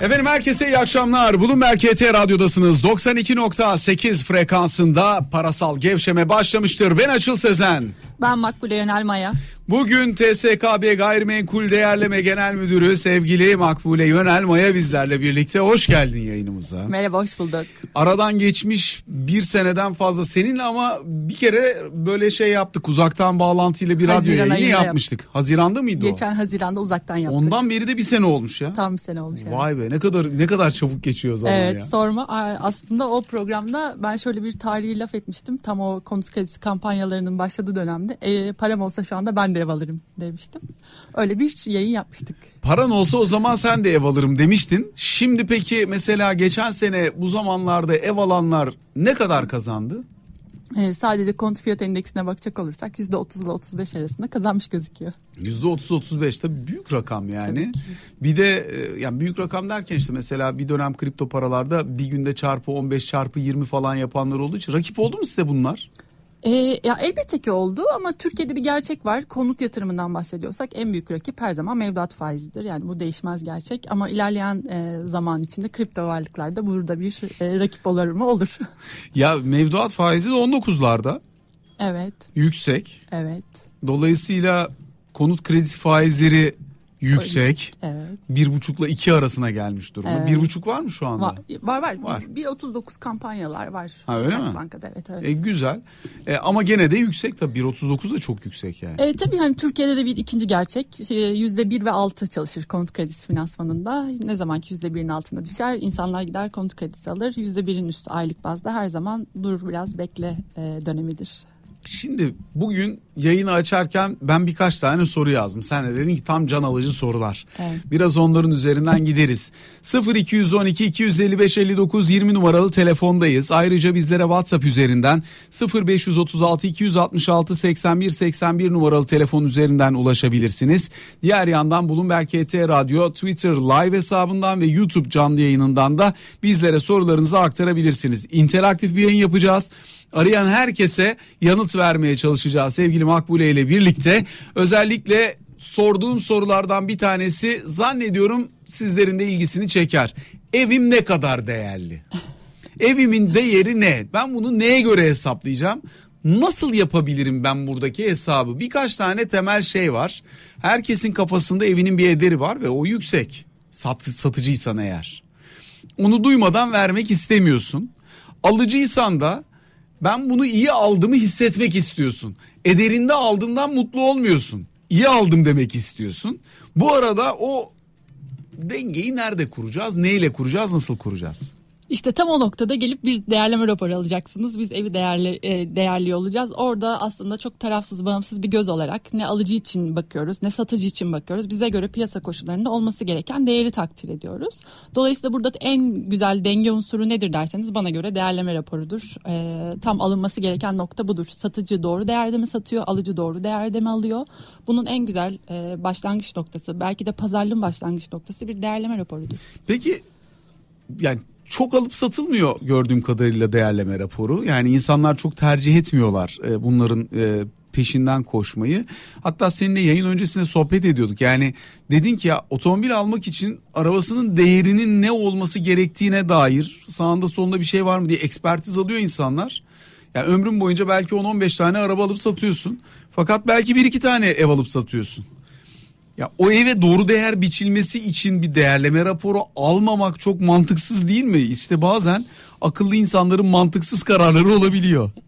Efendim herkese iyi akşamlar. Bulunberg KT Radyo'dasınız. 92.8 frekansında parasal gevşeme başlamıştır. Ben Açıl Sezen. Ben Makbule Yönelmaya. Bugün TSKB Gayrimenkul Değerleme Genel Müdürü sevgili Makbule Yönelmaya bizlerle birlikte. Hoş geldin yayınımıza. Merhaba hoş bulduk. Aradan geçmiş bir seneden fazla seninle ama bir kere böyle şey yaptık. Uzaktan bağlantıyla bir radyo Haziran yayını ayında yap- yapmıştık. Haziranda mıydı o? Geçen Haziran'da uzaktan yaptık. Ondan beri de bir sene olmuş ya. Tam bir sene olmuş. yani. Vay be ne kadar ne kadar çabuk geçiyor zaman Evet ya. sorma Aa, aslında o programda ben şöyle bir tarihi laf etmiştim tam o konut kredisi kampanyalarının başladığı dönemde e, param olsa şu anda ben de ev alırım demiştim. Öyle bir yayın yapmıştık. Paran olsa o zaman sen de ev alırım demiştin. Şimdi peki mesela geçen sene bu zamanlarda ev alanlar ne kadar kazandı? E, sadece konut fiyat endeksine bakacak olursak %30 ile 35 arasında kazanmış gözüküyor. %30-35 de büyük rakam yani. Bir de e, yani büyük rakam derken işte mesela bir dönem kripto paralarda bir günde çarpı 15 çarpı 20 falan yapanlar olduğu için rakip oldu mu size bunlar? E, ya elbette ki oldu ama Türkiye'de bir gerçek var. Konut yatırımından bahsediyorsak en büyük rakip her zaman mevduat faizidir. Yani bu değişmez gerçek ama ilerleyen e, zaman içinde kripto varlıklarda burada bir e, rakip olur mu? Olur. Ya mevduat faizi de 19'larda evet, yüksek. evet, Dolayısıyla konut kredisi faizleri yüksek. evet. Bir buçukla iki arasına gelmiş durumda. Evet. Bir buçuk var mı şu anda? Var, var, var. Var. 1.39 kampanyalar var. Ha, öyle Birkaç mi? Bankada, evet, evet. E, güzel. E, ama gene de yüksek tabii. 1.39 da çok yüksek yani. E, tabii hani Türkiye'de de bir ikinci gerçek E, yüzde bir ve altı çalışır konut kredisi finansmanında. Ne zaman ki yüzde birin altına düşer insanlar gider konut kredisi alır. Yüzde birin üstü aylık bazda her zaman dur biraz bekle e, dönemidir. Şimdi bugün yayını açarken ben birkaç tane soru yazdım. Sen de dedin ki tam can alıcı sorular. Evet. Biraz onların üzerinden gideriz. 0212 255 59 20 numaralı telefondayız. Ayrıca bizlere WhatsApp üzerinden 0536 266 81 81 numaralı telefon üzerinden ulaşabilirsiniz. Diğer yandan Bloomberg KT Radyo Twitter live hesabından ve YouTube canlı yayınından da bizlere sorularınızı aktarabilirsiniz. İnteraktif bir yayın yapacağız. Arayan herkese yanıt vermeye çalışacağız sevgili Makbule ile birlikte. Özellikle sorduğum sorulardan bir tanesi zannediyorum sizlerin de ilgisini çeker. Evim ne kadar değerli? Evimin değeri ne? Ben bunu neye göre hesaplayacağım? Nasıl yapabilirim ben buradaki hesabı? Birkaç tane temel şey var. Herkesin kafasında evinin bir ederi var ve o yüksek. Sat, satıcıysan eğer. Onu duymadan vermek istemiyorsun. Alıcıysan da ben bunu iyi aldığımı hissetmek istiyorsun. Ederinde aldığından mutlu olmuyorsun. İyi aldım demek istiyorsun. Bu arada o dengeyi nerede kuracağız? Neyle kuracağız? Nasıl kuracağız? İşte tam o noktada gelip bir değerleme raporu alacaksınız. Biz evi değerli e, değerli olacağız. Orada aslında çok tarafsız, bağımsız bir göz olarak ne alıcı için bakıyoruz, ne satıcı için bakıyoruz. Bize göre piyasa koşullarında olması gereken değeri takdir ediyoruz. Dolayısıyla burada en güzel denge unsuru nedir derseniz bana göre değerleme raporudur. E, tam alınması gereken nokta budur. Satıcı doğru değerde mi satıyor, alıcı doğru değerde mi alıyor? Bunun en güzel e, başlangıç noktası, belki de pazarlığın başlangıç noktası bir değerleme raporudur. Peki yani çok alıp satılmıyor gördüğüm kadarıyla değerleme raporu. Yani insanlar çok tercih etmiyorlar e, bunların e, peşinden koşmayı. Hatta seninle yayın öncesinde sohbet ediyorduk. Yani dedin ki ya otomobil almak için arabasının değerinin ne olması gerektiğine dair sağında solunda bir şey var mı diye ekspertiz alıyor insanlar. Yani ömrün boyunca belki 10-15 tane araba alıp satıyorsun. Fakat belki bir iki tane ev alıp satıyorsun. Ya o eve doğru değer biçilmesi için bir değerleme raporu almamak çok mantıksız değil mi? İşte bazen akıllı insanların mantıksız kararları olabiliyor.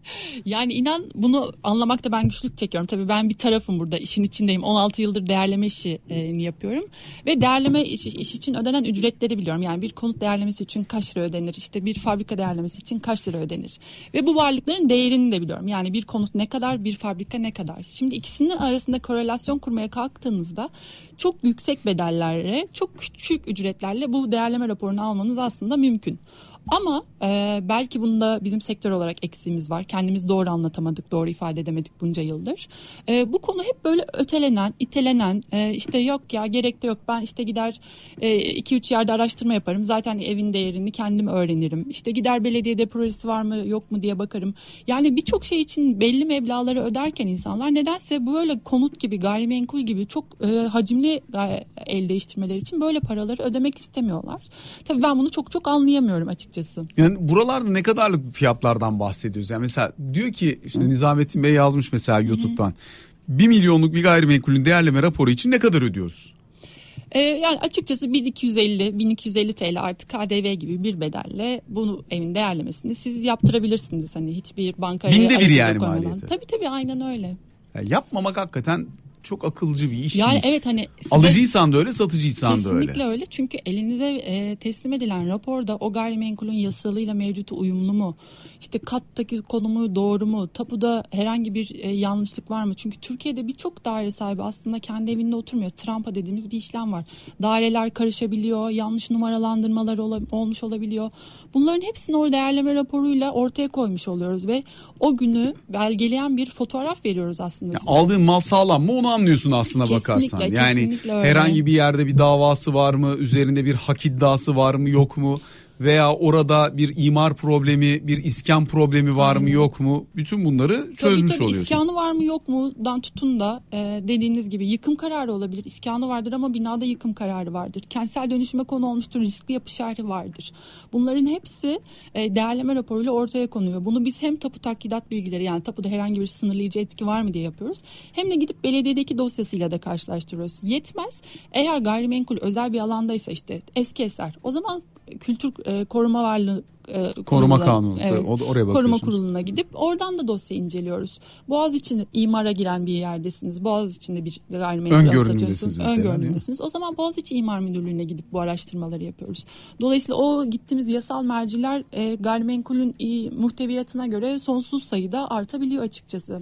Yani inan bunu anlamakta ben güçlük çekiyorum. Tabii ben bir tarafım burada işin içindeyim. 16 yıldır değerleme işini yapıyorum. Ve değerleme iş, iş için ödenen ücretleri biliyorum. Yani bir konut değerlemesi için kaç lira ödenir? İşte bir fabrika değerlemesi için kaç lira ödenir? Ve bu varlıkların değerini de biliyorum. Yani bir konut ne kadar, bir fabrika ne kadar? Şimdi ikisinin arasında korelasyon kurmaya kalktığınızda çok yüksek bedellerle, çok küçük ücretlerle bu değerleme raporunu almanız aslında mümkün. Ama e, belki bunda bizim sektör olarak eksiğimiz var. Kendimiz doğru anlatamadık, doğru ifade edemedik bunca yıldır. E, bu konu hep böyle ötelenen, itelenen, e, işte yok ya gerek de yok ben işte gider 2-3 e, yerde araştırma yaparım. Zaten evin değerini kendim öğrenirim. İşte gider belediyede projesi var mı yok mu diye bakarım. Yani birçok şey için belli meblaları öderken insanlar nedense böyle konut gibi, gayrimenkul gibi çok e, hacimli el değiştirmeler için böyle paraları ödemek istemiyorlar. Tabii ben bunu çok çok anlayamıyorum açıkçası. Yani buralarda ne kadarlık fiyatlardan bahsediyoruz? Yani mesela diyor ki işte Nizamettin Bey yazmış mesela YouTube'dan. 1 milyonluk bir gayrimenkulün değerleme raporu için ne kadar ödüyoruz? Ee, yani açıkçası 1250 1250 TL artık KDV gibi bir bedelle bunu evin değerlemesini siz yaptırabilirsiniz. Hani hiçbir bankaya Binde bir yani maliyeti. Tabii tabii aynen öyle. Yani yapmamak hakikaten çok akılcı bir iş yani değil. evet hani alıcıysan da öyle satıcıysan da öyle. Kesinlikle öyle çünkü elinize e, teslim edilen raporda o gayrimenkulün yasalıyla mevcutu uyumlu mu? İşte kattaki konumu doğru mu? Tapuda herhangi bir e, yanlışlık var mı? Çünkü Türkiye'de birçok daire sahibi aslında kendi evinde oturmuyor. Trampa dediğimiz bir işlem var. Daireler karışabiliyor, yanlış numaralandırmalar ol, olmuş olabiliyor. Bunların hepsini o değerleme raporuyla ortaya koymuş oluyoruz ve o günü belgeleyen bir fotoğraf veriyoruz aslında. Yani aldığın mal sağlam mı onu anlıyorsun aslına kesinlikle, bakarsan. Yani kesinlikle öyle. herhangi bir yerde bir davası var mı? Üzerinde bir hak iddiası var mı yok mu? Veya orada bir imar problemi, bir iskan problemi var mı yok mu? Bütün bunları çözmüş tabii, tabii, oluyorsun. İskanı var mı yok mu dan tutun da e, dediğiniz gibi yıkım kararı olabilir. İskanı vardır ama binada yıkım kararı vardır. Kentsel dönüşüme konu olmuştur, riskli yapı şerhi vardır. Bunların hepsi e, değerleme raporuyla ortaya konuyor. Bunu biz hem tapu takdidat bilgileri yani tapuda herhangi bir sınırlayıcı etki var mı diye yapıyoruz. Hem de gidip belediyedeki dosyasıyla da karşılaştırıyoruz. Yetmez. Eğer gayrimenkul özel bir alandaysa işte eski eser o zaman kültür e, koruma varlığı e, koruma kanunu evet, oraya koruma kuruluna gidip oradan da dosya inceliyoruz. Boğaz için imara giren bir yerdesiniz. Boğaz içinde bir gayrimenkul mesela. Öngörümündesiniz. O zaman Boğaz için imar müdürlüğüne gidip bu araştırmaları yapıyoruz. Dolayısıyla o gittiğimiz yasal merciler e, gayrimenkulün e, muhteviyatına göre sonsuz sayıda artabiliyor açıkçası.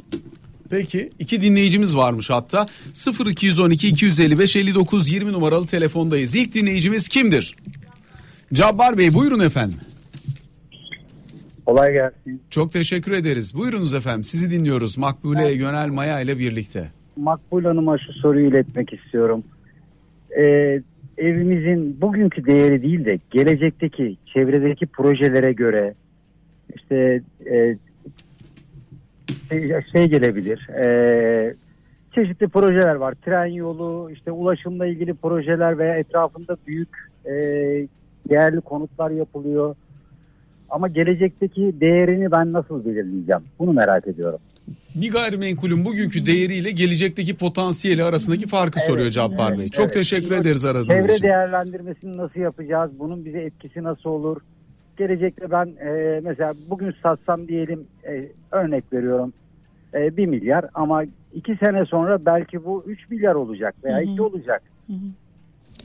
Peki iki dinleyicimiz varmış hatta 0212 255 59 20 numaralı telefondayız. İlk dinleyicimiz kimdir? Cabbar Bey buyurun efendim. Kolay gelsin. Çok teşekkür ederiz. Buyurunuz efendim sizi dinliyoruz Makbule evet. Yönel Maya ile birlikte. Makbule Hanım'a şu soruyu iletmek istiyorum. Ee, evimizin bugünkü değeri değil de gelecekteki çevredeki projelere göre işte e, şey gelebilir. E, çeşitli projeler var. Tren yolu, işte ulaşımla ilgili projeler veya etrafında büyük e, değerli konutlar yapılıyor. Ama gelecekteki değerini ben nasıl belirleyeceğim? Bunu merak ediyorum. Bir gayrimenkulün bugünkü değeriyle gelecekteki potansiyeli arasındaki farkı evet, soruyor Cabbar evet, Bey. Çok evet. teşekkür Çevre ederiz aradığınız için. Çevre değerlendirmesini nasıl yapacağız? Bunun bize etkisi nasıl olur? Gelecekte ben e, mesela bugün satsam diyelim e, örnek veriyorum e, 1 milyar ama 2 sene sonra belki bu 3 milyar olacak veya 2 olacak. Hı hı.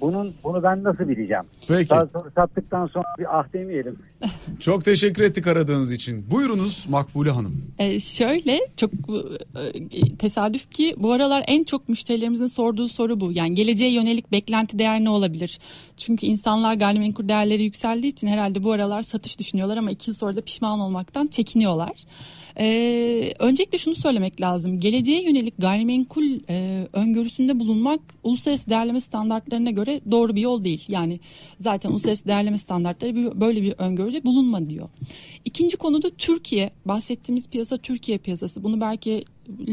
Bunun bunu ben nasıl bileceğim? Peki. Daha sonra sattıktan sonra bir ah demeyelim. Çok teşekkür ettik aradığınız için. Buyurunuz Makbule Hanım. Ee, şöyle çok e, tesadüf ki bu aralar en çok müşterilerimizin sorduğu soru bu. Yani geleceğe yönelik beklenti değer ne olabilir? Çünkü insanlar gayrimenkul değerleri yükseldiği için herhalde bu aralar satış düşünüyorlar ama iki yıl sonra da pişman olmaktan çekiniyorlar. Ee, öncelikle şunu söylemek lazım. Geleceğe yönelik gayrimenkul e, öngörüsünde bulunmak uluslararası değerleme standartlarına göre doğru bir yol değil. Yani zaten uluslararası değerleme standartları böyle bir öngörüde bulunma diyor. İkinci konuda Türkiye. Bahsettiğimiz piyasa Türkiye piyasası. Bunu belki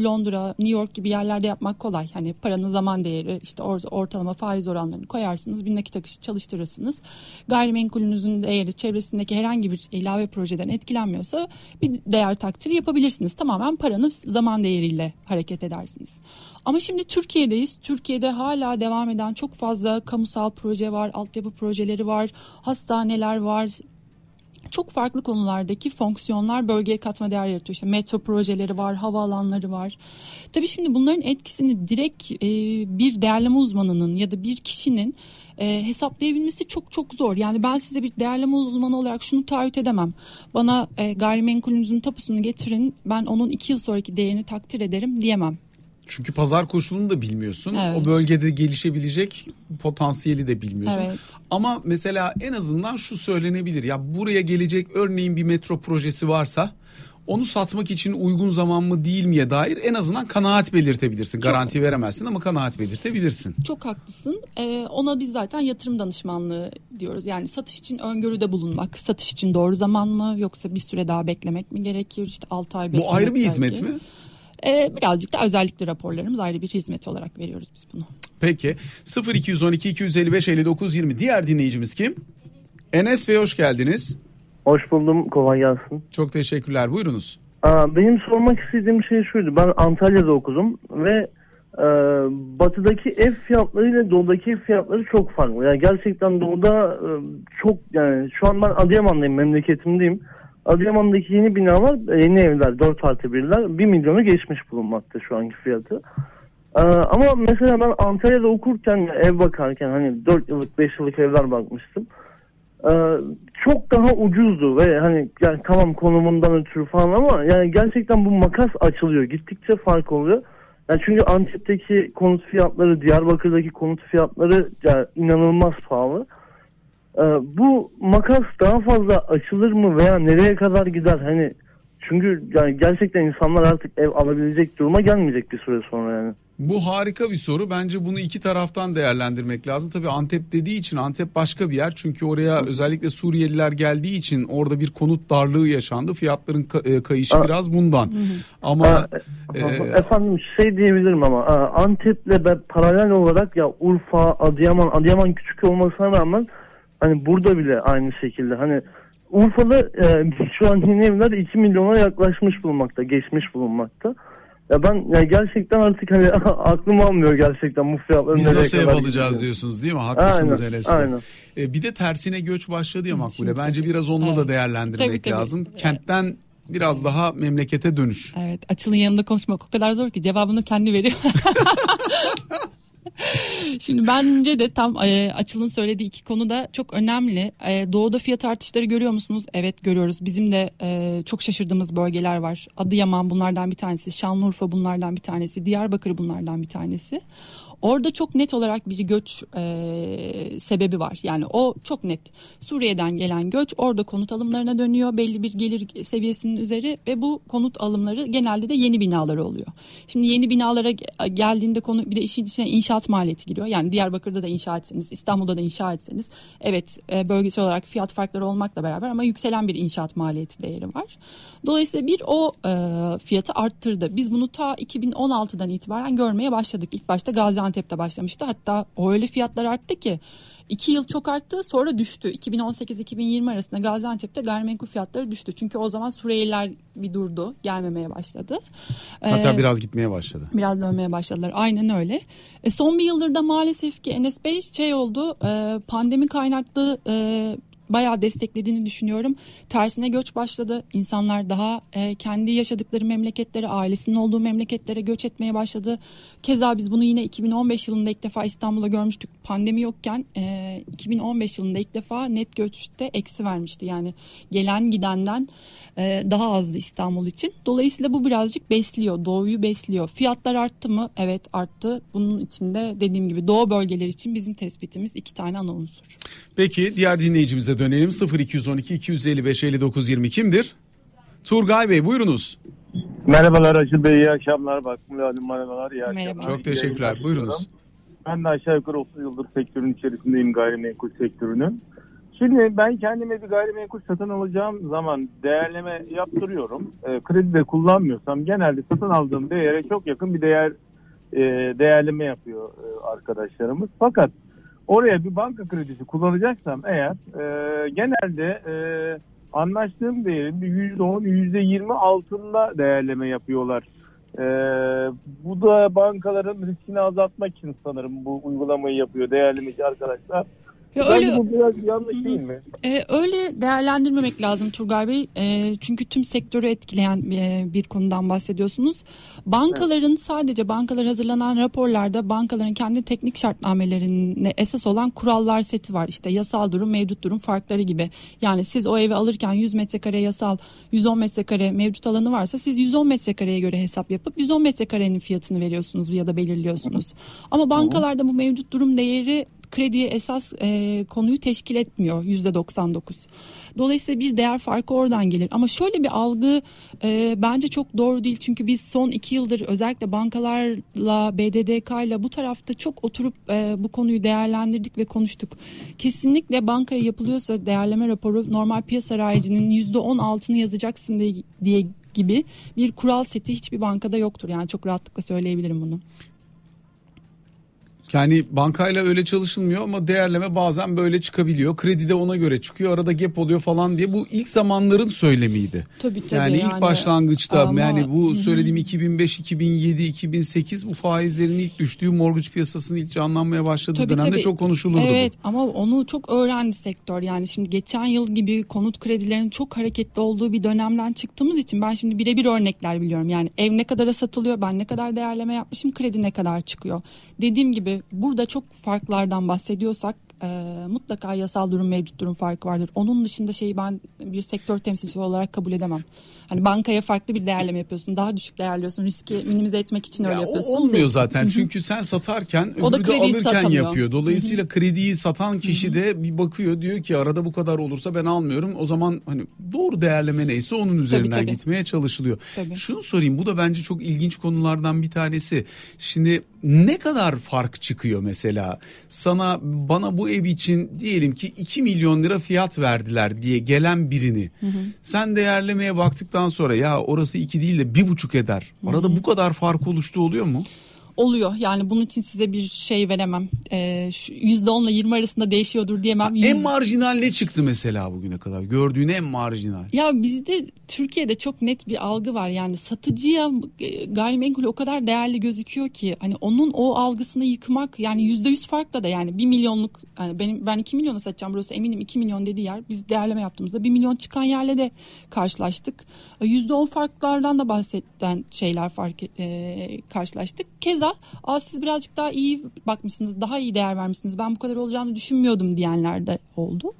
Londra, New York gibi yerlerde yapmak kolay. Hani paranın zaman değeri, işte ortalama faiz oranlarını koyarsınız, bir nakit akışı çalıştırırsınız. Gayrimenkulünüzün değeri çevresindeki herhangi bir ilave projeden etkilenmiyorsa bir değer takdiri yapabilirsiniz. Tamamen paranın zaman değeriyle hareket edersiniz. Ama şimdi Türkiye'deyiz. Türkiye'de hala devam eden çok fazla kamusal proje var, altyapı projeleri var, hastaneler var, çok farklı konulardaki fonksiyonlar bölgeye katma değer yaratıyor. İşte metro projeleri var, havaalanları var. Tabii şimdi bunların etkisini direkt e, bir değerleme uzmanının ya da bir kişinin e, hesaplayabilmesi çok çok zor. Yani ben size bir değerleme uzmanı olarak şunu taahhüt edemem. Bana e, gayrimenkulünüzün tapusunu getirin ben onun iki yıl sonraki değerini takdir ederim diyemem. Çünkü pazar koşulunu da bilmiyorsun. Evet. O bölgede gelişebilecek potansiyeli de bilmiyorsun. Evet. Ama mesela en azından şu söylenebilir. Ya buraya gelecek örneğin bir metro projesi varsa onu satmak için uygun zaman mı değil miye dair en azından kanaat belirtebilirsin. Garanti veremezsin ama kanaat belirtebilirsin. Çok haklısın. Ee, ona biz zaten yatırım danışmanlığı diyoruz. Yani satış için öngörüde bulunmak. Satış için doğru zaman mı yoksa bir süre daha beklemek mi gerekir? İşte 6 ay beklemek Bu ayrı bir hizmet belki. mi? Ee, birazcık da özellikle raporlarımız ayrı bir hizmet olarak veriyoruz biz bunu. Peki 0212 255 59 20 diğer dinleyicimiz kim? Enes Bey hoş geldiniz. Hoş buldum. Kolay gelsin. Çok teşekkürler. Buyurunuz. Aa, benim sormak istediğim şey şuydu. Ben Antalya'da okudum ve e, batıdaki ev fiyatları ile doğudaki ev fiyatları çok farklı. Yani gerçekten doğuda e, çok yani şu an ben Adıyaman'dayım memleketimdeyim. Adıyaman'daki yeni binalar, e, yeni evler, 4 artı 1'ler 1 milyonu geçmiş bulunmakta şu anki fiyatı. Ee, ama mesela ben Antalya'da okurken ev bakarken hani 4 yıllık 5 yıllık evler bakmıştım. Ee, çok daha ucuzdu ve hani yani tamam konumundan ötürü falan ama yani gerçekten bu makas açılıyor. Gittikçe fark oluyor. Yani çünkü Antep'teki konut fiyatları, Diyarbakır'daki konut fiyatları yani inanılmaz pahalı. Ee, bu makas daha fazla açılır mı veya nereye kadar gider? Hani çünkü yani gerçekten insanlar artık ev alabilecek duruma gelmeyecek bir süre sonra yani. Bu harika bir soru. Bence bunu iki taraftan değerlendirmek lazım. Tabii Antep dediği için Antep başka bir yer. Çünkü oraya özellikle Suriyeliler geldiği için orada bir konut darlığı yaşandı. Fiyatların ka- e, kayışı Aa. biraz bundan. Ama Aa, e, Efendim şey diyebilirim ama Antep'le paralel olarak ya Urfa, Adıyaman, Adıyaman küçük olmasına rağmen hani burada bile aynı şekilde hani Urfa'da e, şu an yeni evler 2 milyona yaklaşmış bulunmakta, geçmiş bulunmakta. Ya ben ya gerçekten artık hani aklım almıyor gerçekten bu fiyatların biz nasıl ev alacağız gideceğini. diyorsunuz değil mi? Haklısınız Aynen, Bey. aynen. E, bir de tersine göç başladı ya Makbule. Bence biraz onunla da değerlendirmek Tabii, tabii. lazım. Evet. Kentten biraz daha memlekete dönüş. Evet Açıl'ın yanında konuşmak o kadar zor ki cevabını kendi veriyor. Şimdi bence de tam e, Açıl'ın söylediği iki konu da çok önemli. E, doğuda fiyat artışları görüyor musunuz? Evet görüyoruz. Bizim de e, çok şaşırdığımız bölgeler var. Adıyaman bunlardan bir tanesi. Şanlıurfa bunlardan bir tanesi. Diyarbakır bunlardan bir tanesi. Orada çok net olarak bir göç e, sebebi var. Yani o çok net. Suriye'den gelen göç orada konut alımlarına dönüyor. Belli bir gelir seviyesinin üzeri ve bu konut alımları genelde de yeni binaları oluyor. Şimdi yeni binalara ge- geldiğinde konu bir de işin içine inşaat maliyeti giriyor. Yani Diyarbakır'da da inşa etseniz, İstanbul'da da inşa etseniz evet e, bölgesel olarak fiyat farkları olmakla beraber ama yükselen bir inşaat maliyeti değeri var. Dolayısıyla bir o e, fiyatı arttırdı. Biz bunu ta 2016'dan itibaren görmeye başladık. İlk başta Gaziantep'te başlamıştı. Hatta o öyle fiyatlar arttı ki iki yıl çok arttı sonra düştü. 2018-2020 arasında Gaziantep'te gayrimenkul fiyatları düştü. Çünkü o zaman Suriyeliler bir durdu gelmemeye başladı. Hatta Ee, biraz gitmeye başladı. Biraz dönmeye başladılar. Aynen öyle. E, son bir yıldır da maalesef ki Enes Bey şey oldu. E, pandemi kaynaklı e, bayağı desteklediğini düşünüyorum. Tersine göç başladı. İnsanlar daha e, kendi yaşadıkları memleketlere, ailesinin olduğu memleketlere göç etmeye başladı. Keza biz bunu yine 2015 yılında ilk defa İstanbul'da görmüştük. Pandemi yokken e, 2015 yılında ilk defa net göçte eksi vermişti. Yani gelen gidenden e, daha azdı İstanbul için. Dolayısıyla bu birazcık besliyor, doğuyu besliyor. Fiyatlar arttı mı? Evet arttı. Bunun içinde dediğim gibi doğu bölgeleri için bizim tespitimiz iki tane ana unsur. Peki diğer dinleyicimize dönelim. 0212 255 59 20 kimdir? Turgay Bey buyurunuz. Merhabalar Acı Bey, iyi akşamlar. Bak Hanım merhabalar, iyi akşamlar. Merhaba. Çok teşekkürler. Buyurunuz. Ben de aşağı yukarı 30 yıldır sektörün içerisindeyim gayrimenkul sektörünün. Şimdi ben kendime bir gayrimenkul satın alacağım zaman değerleme yaptırıyorum. E, kredi de kullanmıyorsam genelde satın aldığım değere çok yakın bir değer e, değerleme yapıyor e, arkadaşlarımız. Fakat oraya bir banka kredisi kullanacaksam eğer e, genelde e, anlaştığım değerin bir %10, %20 altında değerleme yapıyorlar. Ee, bu da bankaların riskini azaltmak için sanırım bu uygulamayı yapıyor değerlemeci arkadaşlar. Ya öyle bu biraz yanlış değil mi? e, öyle değerlendirmemek lazım Turgay Bey. E, çünkü tüm sektörü etkileyen e, bir konudan bahsediyorsunuz. Bankaların sadece bankalar hazırlanan raporlarda bankaların kendi teknik şartnamelerine esas olan kurallar seti var. İşte yasal durum, mevcut durum farkları gibi. Yani siz o evi alırken 100 metrekare yasal, 110 metrekare mevcut alanı varsa siz 110 metrekareye göre hesap yapıp 110 metrekarenin fiyatını veriyorsunuz ya da belirliyorsunuz. Ama bankalarda bu mevcut durum değeri krediye esas e, konuyu teşkil etmiyor yüzde 99. Dolayısıyla bir değer farkı oradan gelir. Ama şöyle bir algı e, bence çok doğru değil. Çünkü biz son iki yıldır özellikle bankalarla, BDDK ile bu tarafta çok oturup e, bu konuyu değerlendirdik ve konuştuk. Kesinlikle bankaya yapılıyorsa değerleme raporu normal piyasa rayicinin yüzde on altını yazacaksın diye, diye gibi bir kural seti hiçbir bankada yoktur. Yani çok rahatlıkla söyleyebilirim bunu. Yani bankayla öyle çalışılmıyor ama değerleme bazen böyle çıkabiliyor. Kredi de ona göre çıkıyor. Arada gap oluyor falan diye. Bu ilk zamanların söylemiydi. Tabii tabii. Yani, ilk başlangıçta ama- yani bu söylediğim 2005, 2007, 2008 bu faizlerin ilk düştüğü mortgage piyasasının ilk canlanmaya başladığı Tabii, dönemde tabii. çok konuşulurdu Evet ama onu çok öğrendi sektör. Yani şimdi geçen yıl gibi konut kredilerinin çok hareketli olduğu bir dönemden çıktığımız için ben şimdi birebir örnekler biliyorum. Yani ev ne kadara satılıyor, ben ne kadar değerleme yapmışım, kredi ne kadar çıkıyor. Dediğim gibi burada çok farklardan bahsediyorsak e, mutlaka yasal durum mevcut durum farkı vardır. Onun dışında şeyi ben bir sektör temsilcisi olarak kabul edemem. Hani bankaya farklı bir değerleme yapıyorsun. Daha düşük değerliyorsun. Riski minimize etmek için öyle Ya o yapıyorsun. olmuyor zaten çünkü sen satarken O da öbürü de alırken satamıyor. yapıyor. Dolayısıyla krediyi satan kişi de bir bakıyor diyor ki arada bu kadar olursa ben almıyorum. O zaman hani doğru değerleme neyse onun üzerinden tabii. gitmeye çalışılıyor. Tabii. Şunu sorayım bu da bence çok ilginç konulardan bir tanesi. Şimdi ne kadar fark çıkıyor mesela? Sana bana bu ev için diyelim ki 2 milyon lira fiyat verdiler diye gelen birini. Sen değerlemeye baktıktan sonra ya orası 2 değil de bir buçuk eder. Arada bu kadar fark oluştu oluyor mu? Oluyor yani bunun için size bir şey veremem. Ee, %10 ile 20 arasında değişiyordur diyemem. En Yüz- marjinal ne çıktı mesela bugüne kadar? Gördüğün en marjinal. Ya bizde Türkiye'de çok net bir algı var yani satıcıya e, gayrimenkul o kadar değerli gözüküyor ki hani onun o algısını yıkmak yani yüzde yüz farkla da yani bir milyonluk yani benim ben 2 milyonu satacağım burası eminim 2 milyon dediği yer biz değerleme yaptığımızda 1 milyon çıkan yerle de karşılaştık. E, Yüzde on farklardan da bahseden şeyler fark e, karşılaştık. Keza Aa, siz birazcık daha iyi bakmışsınız daha iyi değer vermişsiniz ben bu kadar olacağını düşünmüyordum diyenler de oldu.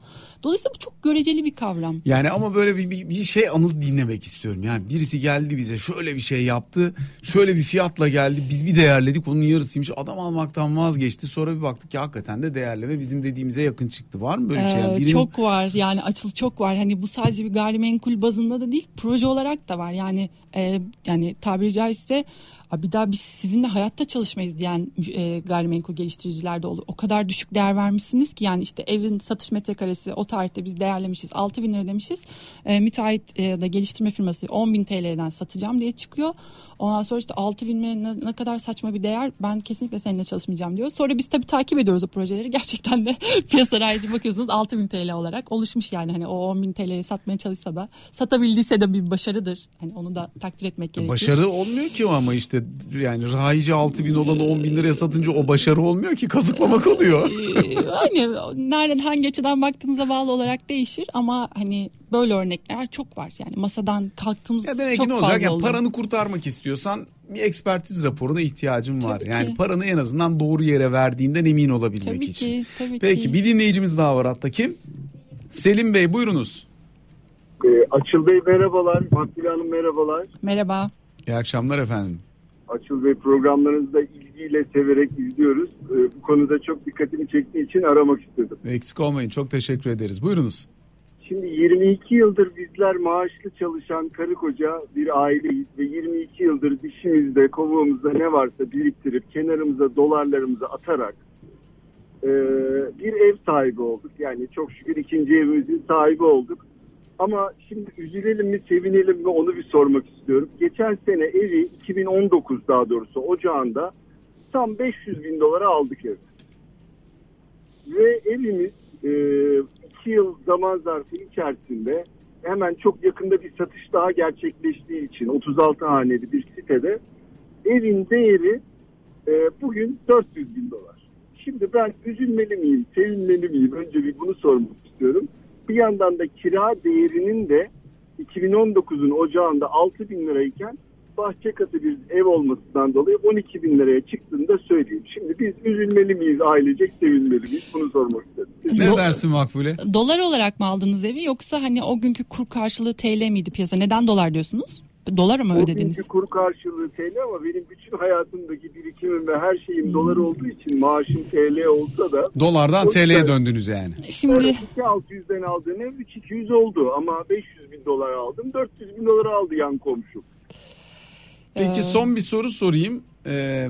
Dolayısıyla bu çok göreceli bir kavram. Yani ama böyle bir, bir, bir şey anız dinlemek istiyorum. Yani birisi geldi bize şöyle bir şey yaptı. Şöyle bir fiyatla geldi. Biz bir değerledik onun yarısıymış. Adam almaktan vazgeçti. Sonra bir baktık ki hakikaten de değerleme bizim dediğimize yakın çıktı. Var mı böyle bir şey? Yani Ee, birinin- Çok var yani açıl çok var. Hani bu sadece bir gayrimenkul bazında da değil proje olarak da var. Yani e, yani tabiri caizse "Aa, bir daha biz sizinle hayatta çalışmayız diyen e, gayrimenkul geliştiriciler de olur. O kadar düşük değer vermişsiniz ki yani işte evin satış metrekaresi o tarihte biz değerlemişiz 6 bin lira demişiz. E, müteahhit e, da geliştirme firması 10 bin TL'den satacağım diye çıkıyor. Ondan sonra işte 6 bin ne, ne kadar saçma bir değer ben kesinlikle seninle çalışmayacağım diyor. Sonra biz tabii takip ediyoruz o projeleri. Gerçekten de piyasa rayici bakıyorsunuz 6 bin TL olarak oluşmuş yani hani o 10 bin TL'ye satmaya çalışsa da satabildiyse de bir başarıdır. Hani onu da takdir etmek gerekiyor. Başarı olmuyor ki o ama işte yani rayici 6 bin olanı 10 bin liraya satınca o başarı olmuyor ki kazıklamak oluyor. Ee, hani nereden hangi açıdan baktığınıza bağlı olarak değişir ama hani böyle örnekler çok var. Yani masadan kalktığımız Ya demek çok ki ne olacak? Yani oldu. paranı kurtarmak istiyorsan bir ekspertiz raporuna ihtiyacın var. Tabii yani ki. paranı en azından doğru yere verdiğinden emin olabilmek Tabii için. ki, tabii Peki ki. bir dinleyicimiz daha var hatta kim? Selim Bey buyurunuz. Ee, Açıl Bey merhabalar, Makbule Hanım merhabalar. Merhaba. İyi akşamlar efendim. Açıl Bey programlarınızı da ilgiyle severek izliyoruz. Ee, bu konuda çok dikkatimi çektiği için aramak istedim. Eksik olmayın çok teşekkür ederiz. Buyurunuz. Şimdi 22 yıldır bizler maaşlı çalışan karı koca bir aileyiz ve 22 yıldır dişimizde, kovuğumuzda ne varsa biriktirip kenarımıza dolarlarımızı atarak e, bir ev sahibi olduk. Yani çok şükür ikinci evimizin sahibi olduk. Ama şimdi üzülelim mi sevinelim mi onu bir sormak istiyorum. Geçen sene evi 2019 daha doğrusu ocağında tam 500 bin dolara aldık ev. Ve evimiz e, iki yıl zaman zarfı içerisinde hemen çok yakında bir satış daha gerçekleştiği için 36 haneli bir sitede evin değeri e, bugün 400 bin dolar. Şimdi ben üzülmeli miyim, sevinmeli miyim? Önce bir bunu sormak istiyorum. Bir yandan da kira değerinin de 2019'un ocağında 6 bin lirayken bahçe katı bir ev olmasından dolayı 12 bin liraya çıktığını da söyleyeyim. Şimdi biz üzülmeli miyiz ailecek sevinmeli miyiz? Bunu sormak istedim. Ne Do- dersin Makbule? Dolar olarak mı aldınız evi yoksa hani o günkü kur karşılığı TL miydi piyasa? Neden dolar diyorsunuz? Dolar mı O ödediniz? günkü kur karşılığı TL ama benim bütün hayatımdaki birikimim ve her şeyim dolar olduğu için maaşım TL olsa da Dolardan O TL'ye döndünüz yani. Şimdi 2600'den aldığım ev 3200 oldu ama 500 bin dolar aldım 400 bin dolar aldı yan komşum. Peki Ee, son bir soru sorayım. Ee,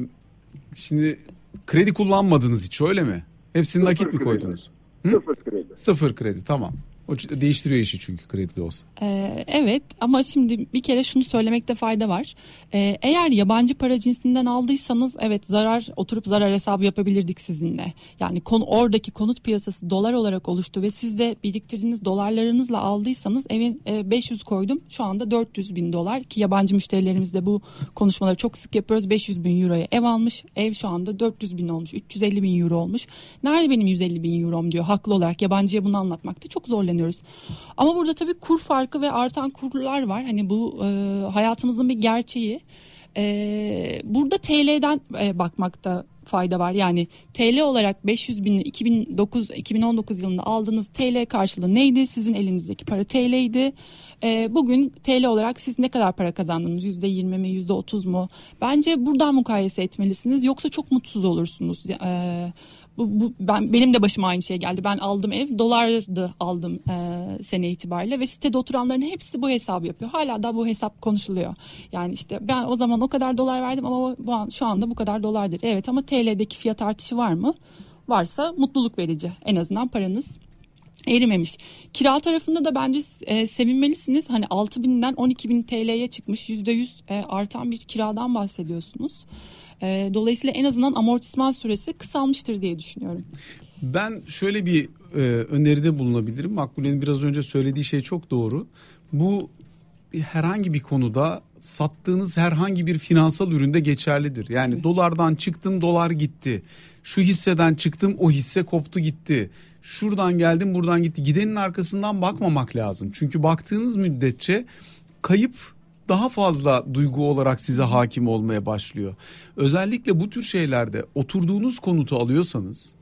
şimdi kredi kullanmadınız hiç öyle mi? Hepsini Sıfır nakit mi kredi. koydunuz? Hı? Sıfır kredi. Sıfır kredi tamam. O değiştiriyor işi çünkü kredili olsa. Ee, evet ama şimdi bir kere şunu söylemekte fayda var. Ee, eğer yabancı para cinsinden aldıysanız evet zarar oturup zarar hesabı yapabilirdik sizinle. Yani konu, oradaki konut piyasası dolar olarak oluştu ve siz de biriktirdiğiniz dolarlarınızla aldıysanız evin e, 500 koydum şu anda 400 bin dolar ki yabancı müşterilerimizde bu konuşmaları çok sık yapıyoruz. 500 bin euroya ev almış ev şu anda 400 bin olmuş 350 bin euro olmuş. Nerede benim 150 bin eurom diyor haklı olarak yabancıya bunu anlatmakta çok zorlanıyoruz. Ama burada tabii kur farkı ve artan kurlar var. Hani bu e, hayatımızın bir gerçeği. E, burada TL'den e, bakmakta fayda var. Yani TL olarak 500 bin 2009 2019 yılında aldığınız TL karşılığı neydi? Sizin elinizdeki para TL'ydi. E, bugün TL olarak siz ne kadar para kazandınız? %20 mi %30 mu? Bence buradan mukayese etmelisiniz. Yoksa çok mutsuz olursunuz. E, bu, bu ben benim de başıma aynı şey geldi. Ben aldım ev dolardı aldım e, sene itibariyle ve sitede oturanların hepsi bu hesabı yapıyor. Hala da bu hesap konuşuluyor. Yani işte ben o zaman o kadar dolar verdim ama bu an, şu anda bu kadar dolardır. Evet ama TL'deki fiyat artışı var mı? Varsa mutluluk verici. En azından paranız erimemiş. Kira tarafında da bence e, sevinmelisiniz. Hani 6 binden 12 bin TL'ye çıkmış %100 e, artan bir kiradan bahsediyorsunuz. E, dolayısıyla en azından amortisman süresi kısalmıştır diye düşünüyorum. Ben şöyle bir e, öneride bulunabilirim. Makbule'nin biraz önce söylediği şey çok doğru. Bu herhangi bir konuda sattığınız herhangi bir finansal üründe geçerlidir. Yani dolardan çıktım dolar gitti. Şu hisseden çıktım o hisse koptu gitti. Şuradan geldim buradan gitti. Gidenin arkasından bakmamak lazım. Çünkü baktığınız müddetçe kayıp daha fazla duygu olarak size hakim olmaya başlıyor. Özellikle bu tür şeylerde oturduğunuz konutu alıyorsanız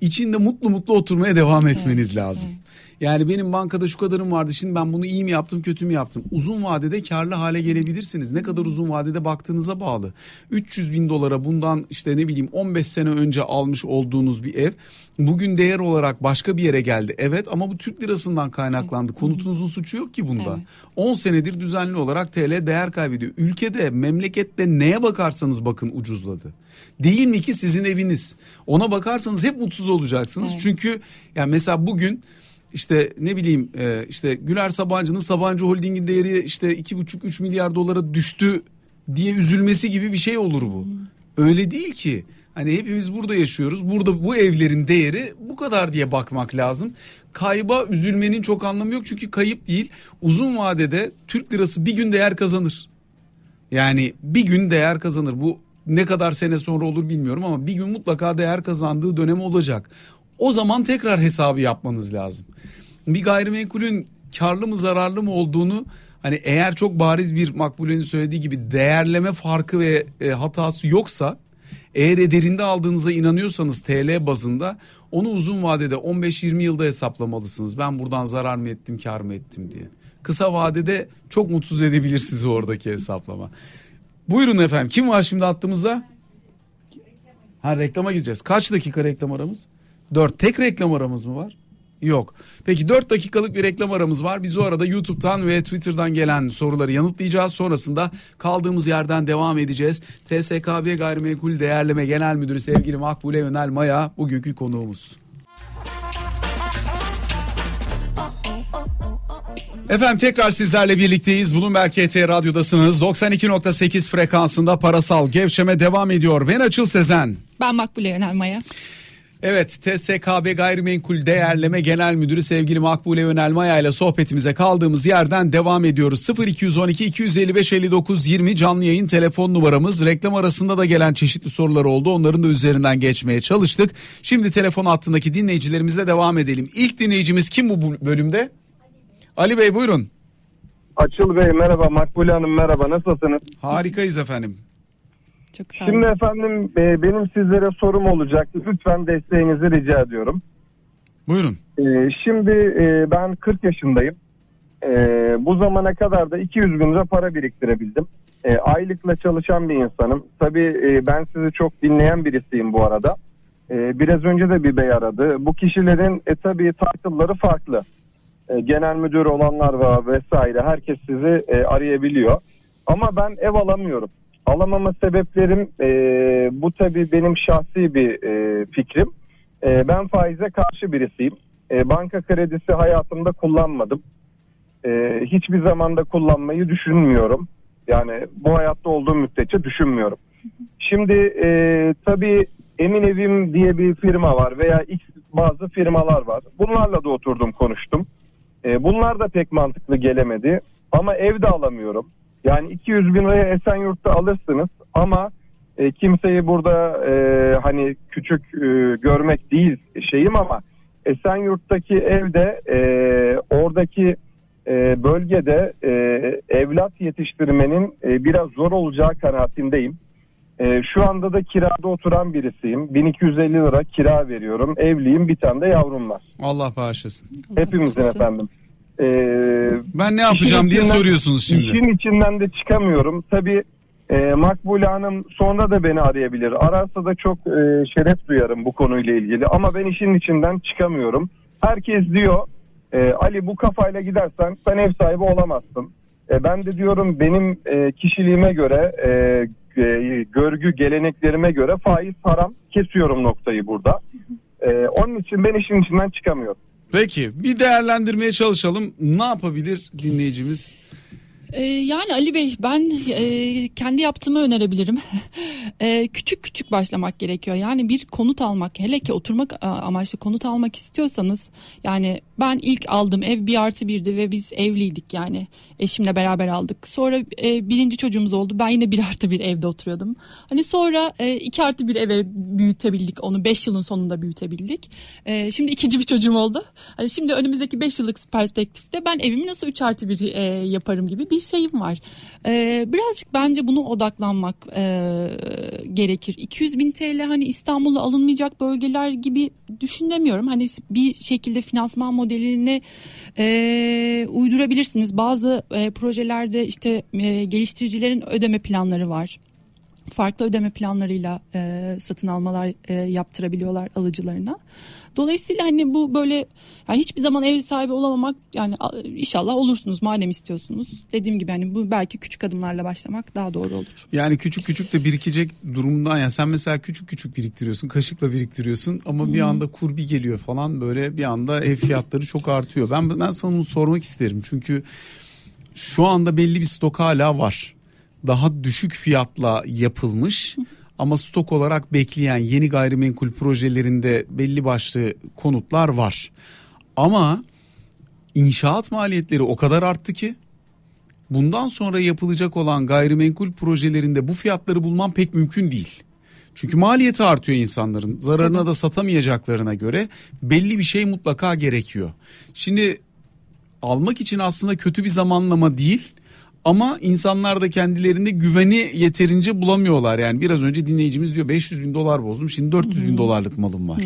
içinde mutlu mutlu oturmaya devam etmeniz Evet, lazım. evet. Yani benim bankada şu kadarım vardı şimdi ben bunu iyi mi yaptım kötü mü yaptım. Uzun vadede karlı hale gelebilirsiniz. Ne kadar uzun vadede baktığınıza bağlı. 300 bin dolara bundan işte ne bileyim 15 sene önce almış olduğunuz bir ev bugün değer olarak başka bir yere geldi. Evet ama bu Türk lirasından kaynaklandı. Konutunuzun suçu yok ki bunda. Evet. 10 senedir düzenli olarak TL değer kaybediyor. Ülkede memlekette neye bakarsanız bakın ucuzladı. Değil mi ki sizin eviniz? Ona bakarsanız hep mutsuz olacaksınız. Evet. Çünkü yani mesela bugün işte ne bileyim e, işte Güler Sabancı'nın Sabancı Holding'in değeri işte iki buçuk üç milyar dolara düştü diye üzülmesi gibi bir şey olur bu. Öyle değil ki. Hani hepimiz burada yaşıyoruz. Burada bu evlerin değeri bu kadar diye bakmak lazım. Kayba üzülmenin çok anlamı yok çünkü kayıp değil. Uzun vadede Türk lirası bir gün değer kazanır. Yani bir gün değer kazanır. Bu ne kadar sene sonra olur bilmiyorum ama bir gün mutlaka değer kazandığı dönem olacak. O zaman tekrar hesabı yapmanız lazım. Bir gayrimenkulün karlı mı zararlı mı olduğunu hani eğer çok bariz bir makbulenin söylediği gibi değerleme farkı ve e, hatası yoksa eğer ederinde aldığınıza inanıyorsanız TL bazında onu uzun vadede 15-20 yılda hesaplamalısınız. Ben buradan zarar mı ettim kar mı ettim diye. Kısa vadede çok mutsuz edebilir sizi oradaki hesaplama. Buyurun efendim kim var şimdi attığımızda? Ha reklama gideceğiz. Kaç dakika reklam aramız? 4. Tek reklam aramız mı var? Yok. Peki 4 dakikalık bir reklam aramız var. Biz o arada YouTube'dan ve Twitter'dan gelen soruları yanıtlayacağız. Sonrasında kaldığımız yerden devam edeceğiz. TSKB Gayrimenkul Değerleme Genel Müdürü sevgili Makbule Önel Maya bugünkü konuğumuz. Efendim tekrar sizlerle birlikteyiz. Bloomberg KT Radyo'dasınız. 92.8 frekansında parasal gevşeme devam ediyor. Ben Açıl Sezen. Ben Makbule Yönel Maya. Evet TSKB Gayrimenkul Değerleme Genel Müdürü sevgili Makbule Yönelmaya ile sohbetimize kaldığımız yerden devam ediyoruz. 0212 255 59 20 canlı yayın telefon numaramız. Reklam arasında da gelen çeşitli sorular oldu. Onların da üzerinden geçmeye çalıştık. Şimdi telefon hattındaki dinleyicilerimizle devam edelim. İlk dinleyicimiz kim bu bölümde? Ali Bey buyurun. Açıl Bey merhaba, Makbule Hanım merhaba, nasılsınız? Harikayız efendim. Çok sağ olun. Şimdi efendim e, benim sizlere sorum olacaktı. Lütfen desteğinizi rica ediyorum. Buyurun. E, şimdi e, ben 40 yaşındayım. E, bu zamana kadar da 200 bin lira para biriktirebildim. E, aylıkla çalışan bir insanım. Tabii e, ben sizi çok dinleyen birisiyim bu arada. E, biraz önce de bir bey aradı. Bu kişilerin e, tabii title'ları farklı. E, genel müdür olanlar var vesaire. Herkes sizi e, arayabiliyor. Ama ben ev alamıyorum. Alamama sebeplerim e, bu tabii benim şahsi bir e, fikrim. E, ben faize karşı birisiyim. E, banka kredisi hayatımda kullanmadım. E, hiçbir zamanda kullanmayı düşünmüyorum. Yani bu hayatta olduğum müddetçe düşünmüyorum. Şimdi e, tabii Emin Evim diye bir firma var veya X bazı firmalar var. Bunlarla da oturdum konuştum. E, bunlar da pek mantıklı gelemedi. Ama ev de alamıyorum. Yani 200 bin liraya Esenyurt'ta alırsınız ama e, kimseyi burada e, hani küçük e, görmek değil şeyim ama Esenyurt'taki evde e, oradaki e, bölgede e, evlat yetiştirmenin e, biraz zor olacağı kanaatindeyim. E, şu anda da kirada oturan birisiyim. 1250 lira kira veriyorum. Evliyim bir tane de yavrum var. Allah bağışlasın. Hepimizin bağışlasın. efendim. E, Ben ne yapacağım İşin diye içinden- soruyorsunuz şimdi. İşin içinden de çıkamıyorum. Tabii e, Makbule Hanım sonra da beni arayabilir. Ararsa da çok e, şeref duyarım bu konuyla ilgili. Ama ben işin içinden çıkamıyorum. Herkes diyor e, Ali bu kafayla gidersen sen ev sahibi olamazsın. E, ben de diyorum benim e, kişiliğime göre e, e, görgü geleneklerime göre faiz haram kesiyorum noktayı burada. E, onun için ben işin içinden çıkamıyorum. Peki bir değerlendirmeye çalışalım. Ne yapabilir dinleyicimiz? Ee, yani Ali Bey ben e, kendi yaptığımı önerebilirim. E, küçük küçük başlamak gerekiyor. Yani bir konut almak hele ki oturmak amaçlı konut almak istiyorsanız yani ben ilk aldığım ev bir artı birdi ve biz evliydik yani eşimle beraber aldık. Sonra e, birinci çocuğumuz oldu ben yine bir artı bir evde oturuyordum. Hani sonra e, iki artı bir eve büyütebildik onu beş yılın sonunda büyütebildik. E, şimdi ikinci bir çocuğum oldu. Hani şimdi önümüzdeki beş yıllık perspektifte ben evimi nasıl üç artı bir e, yaparım gibi bir şeyim var. E, birazcık bence bunu odaklanmak e, gerekir. 200 bin TL hani İstanbul'da alınmayacak bölgeler gibi düşünemiyorum. Hani bir şekilde finansman modelini e, uydurabilirsiniz. Bazı e, projelerde işte e, geliştiricilerin ödeme planları var farklı ödeme planlarıyla e, satın almalar e, yaptırabiliyorlar alıcılarına. Dolayısıyla hani bu böyle yani hiçbir zaman ev sahibi olamamak yani inşallah olursunuz madem istiyorsunuz. Dediğim gibi hani bu belki küçük adımlarla başlamak daha doğru olur. Yani küçük küçük de birikecek durumdan ya sen mesela küçük küçük biriktiriyorsun kaşıkla biriktiriyorsun ama bir anda kur bir geliyor falan böyle bir anda ev fiyatları çok artıyor. Ben ben sana bunu sormak isterim çünkü şu anda belli bir stok hala var. Daha düşük fiyatla yapılmış ama stok olarak bekleyen yeni gayrimenkul projelerinde belli başlı konutlar var. Ama inşaat maliyetleri o kadar arttı ki bundan sonra yapılacak olan gayrimenkul projelerinde bu fiyatları bulman pek mümkün değil. Çünkü maliyeti artıyor insanların. Zararına da satamayacaklarına göre belli bir şey mutlaka gerekiyor. Şimdi almak için aslında kötü bir zamanlama değil. Ama insanlar da kendilerinde güveni yeterince bulamıyorlar. Yani biraz önce dinleyicimiz diyor 500 bin dolar bozdum şimdi 400 bin dolarlık malım var.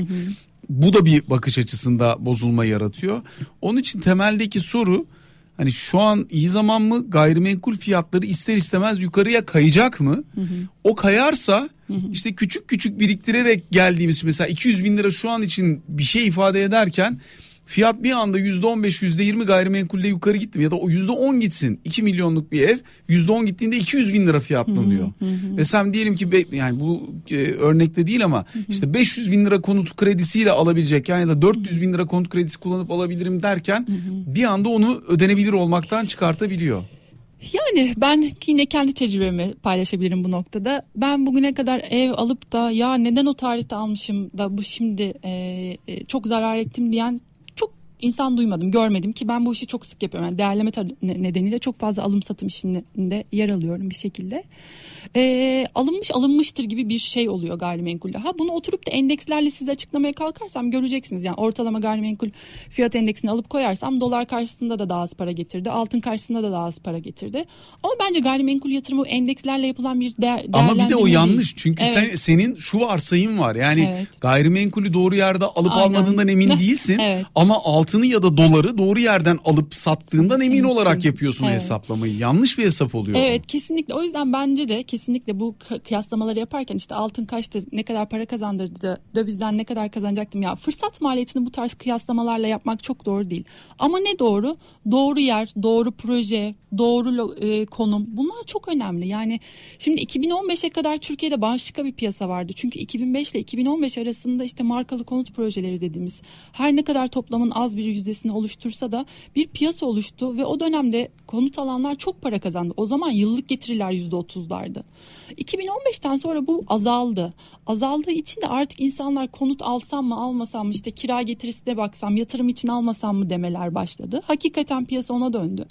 Bu da bir bakış açısında bozulma yaratıyor. Onun için temeldeki soru hani şu an iyi zaman mı gayrimenkul fiyatları ister istemez yukarıya kayacak mı? O kayarsa işte küçük küçük biriktirerek geldiğimiz mesela 200 bin lira şu an için bir şey ifade ederken fiyat bir anda %15 %20 gayrimenkulde yukarı gitti mi? ya da o %10 gitsin 2 milyonluk bir ev %10 gittiğinde 200 bin lira fiyatlanıyor. Ve sen diyelim ki be- yani bu e, örnekte değil ama işte 500 bin lira konut kredisiyle alabilecek yani da 400 bin lira konut kredisi kullanıp alabilirim derken bir anda onu ödenebilir olmaktan çıkartabiliyor. Yani ben yine kendi tecrübemi paylaşabilirim bu noktada. Ben bugüne kadar ev alıp da ya neden o tarihte almışım da bu şimdi e, e, çok zarar ettim diyen insan duymadım, görmedim ki ben bu işi çok sık yapıyorum. Yani değerleme nedeniyle çok fazla alım satım işinde yer alıyorum bir şekilde. E, alınmış alınmıştır gibi bir şey oluyor gayrimenkulde. Ha bunu oturup da endekslerle size açıklamaya kalkarsam göreceksiniz. Yani ortalama gayrimenkul fiyat endeksini alıp koyarsam dolar karşısında da daha az para getirdi. Altın karşısında da daha az para getirdi. Ama bence gayrimenkul yatırımı endekslerle yapılan bir değer, Ama bir de o yanlış. Çünkü Evet. sen senin şu varsayım var. Yani Evet. gayrimenkulü doğru yerde alıp Aynen. almadığından emin değilsin. Evet. Ama altını ya da doları doğru yerden alıp sattığından emin Eminsin. olarak yapıyorsun Evet. hesaplamayı. Yanlış bir hesap oluyor. Evet kesinlikle o yüzden bence de kesinlikle bu kı- kıyaslamaları yaparken işte altın kaçtı ne kadar para kazandırdı dövizden ne kadar kazanacaktım ya fırsat maliyetini bu tarz kıyaslamalarla yapmak çok doğru değil. Ama ne doğru? Doğru yer, doğru proje, doğru e, konum bunlar çok önemli. Yani şimdi 2015'e kadar Türkiye'de başka bir piyasa vardı. Çünkü 2005 ile 2015 arasında işte markalı konut projeleri dediğimiz her ne kadar toplamın az bir yüzdesini oluştursa da bir piyasa oluştu ve o dönemde konut alanlar çok para kazandı. O zaman yıllık getiriler %30'lardı. 2015'ten sonra bu azaldı. Azaldığı için de artık insanlar konut alsam mı almasam mı işte kira getirisine baksam yatırım için almasam mı demeler başladı. Hakikaten piyasa ona döndü.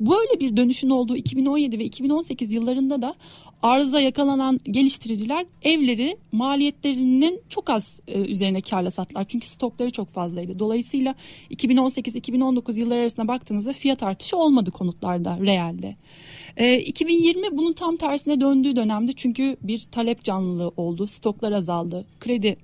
Böyle bir dönüşün olduğu 2017 ve 2018 yıllarında da arıza yakalanan geliştiriciler evleri maliyetlerinin çok az e, üzerine karla sattılar. Çünkü stokları çok fazlaydı. Dolayısıyla 2018-2019 yılları arasında baktığınızda fiyat artışı olmadı konutlarda, realde. E, 2020 bunun tam tersine döndüğü dönemde çünkü bir talep canlılığı oldu. Stoklar azaldı. Kredi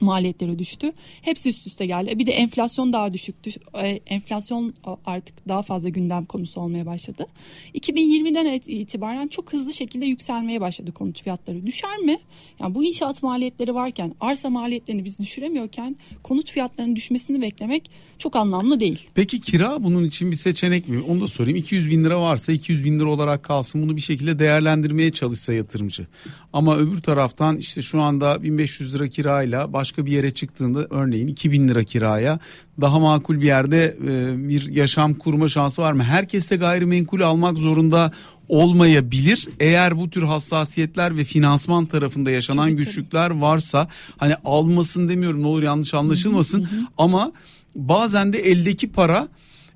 maliyetleri düştü. Hepsi üst üste geldi. Bir de enflasyon daha düşüktü. E, Enflasyon artık daha fazla gündem konusu olmaya başladı. 2020'den et- itibaren çok hızlı şekilde yükselmeye başladı konut fiyatları. Düşer mi? Yani bu inşaat maliyetleri varken, arsa maliyetlerini biz düşüremiyorken konut fiyatlarının düşmesini beklemek çok anlamlı değil. Peki kira bunun için bir seçenek mi? Onu da sorayım. 200 bin lira varsa 200 bin lira olarak kalsın. Bunu bir şekilde değerlendirmeye çalışsa yatırımcı. Ama öbür taraftan işte şu anda 1500 lira kirayla başka bir yere çıktığında örneğin 2000 lira kiraya daha makul bir yerde e, bir yaşam kurma şansı var mı? Herkes de gayrimenkul almak zorunda olmayabilir. Eğer bu tür hassasiyetler ve finansman tarafında yaşanan Tabii, tabii. güçlükler varsa hani almasın demiyorum ne olur yanlış anlaşılmasın ama bazen de eldeki para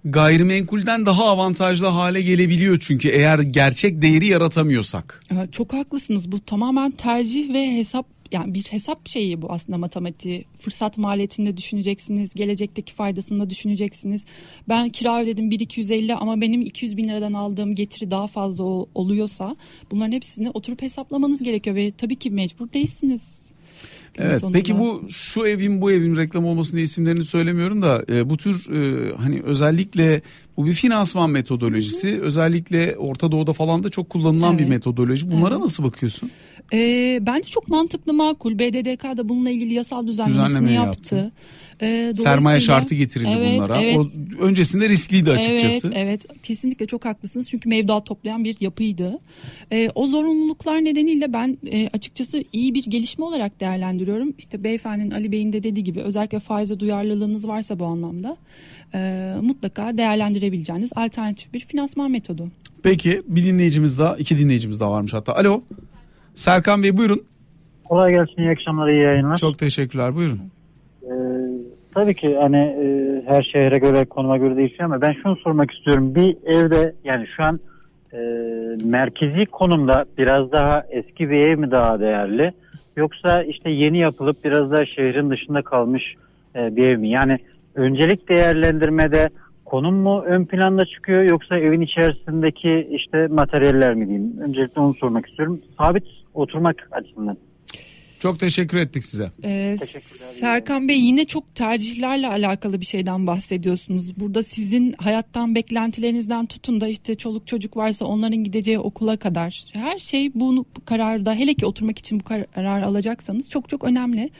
gayrimenkulden daha avantajlı hale gelebiliyor çünkü eğer gerçek değeri yaratamıyorsak. Ee, Çok haklısınız. Bu tamamen tercih ve hesap yani bir hesap şeyi bu aslında matematiği. Fırsat maliyetini de düşüneceksiniz. Gelecekteki faydasını da düşüneceksiniz. Ben kira ödedim 1250 ama benim 200 bin liradan aldığım getiri daha fazla ol- oluyorsa bunların hepsini oturup hesaplamanız gerekiyor ve tabii ki mecbur değilsiniz. Evet sonunda. peki bu şu evin bu evin reklam olmasın diye isimlerini söylemiyorum da e, bu tür e, hani özellikle bu bir finansman metodolojisi özellikle Orta Doğu'da falan da çok kullanılan bir Evet. metodoloji. Bunlara Evet. nasıl bakıyorsun? Ee, bence çok mantıklı makul. BDDK da bununla ilgili yasal düzenlemesini Düzenleme yaptı. yaptı. Ee, Sermaye şartı getirildi Evet, bunlara. evet. O öncesinde riskliydi açıkçası. Evet, evet. Kesinlikle çok haklısınız. Çünkü mevduat toplayan bir yapıydı. Ee, o zorunluluklar nedeniyle ben e, açıkçası iyi bir gelişme olarak değerlendiriyorum. İşte beyefendinin Ali Bey'in de dediği gibi özellikle faize duyarlılığınız varsa bu anlamda e, mutlaka değerlendirebileceğiniz alternatif bir finansman metodu. Peki bir dinleyicimiz daha iki dinleyicimiz daha varmış hatta. Alo Serkan Bey buyurun. Kolay gelsin, iyi akşamlar, iyi yayınlar. Çok teşekkürler buyurun. Ee, tabii ki hani e, her şehre göre, konuma göre değişiyor ama ben şunu sormak istiyorum. Bir evde yani şu an e, merkezi konumda biraz daha eski bir ev mi daha değerli? Yoksa işte yeni yapılıp biraz daha şehrin dışında kalmış e, bir ev mi? Yani öncelik değerlendirmede konum mu ön planda çıkıyor yoksa evin içerisindeki işte materyaller mi diyeyim? Öncelikle onu sormak istiyorum. Sabit oturmak açısından. Çok teşekkür ettik size. Ee. Serkan Bey yine çok tercihlerle alakalı bir şeyden bahsediyorsunuz. Burada sizin hayattan beklentilerinizden tutun da işte çoluk çocuk varsa onların gideceği okula kadar her şey bu kararda hele ki oturmak için bu karar alacaksanız çok çok önemli.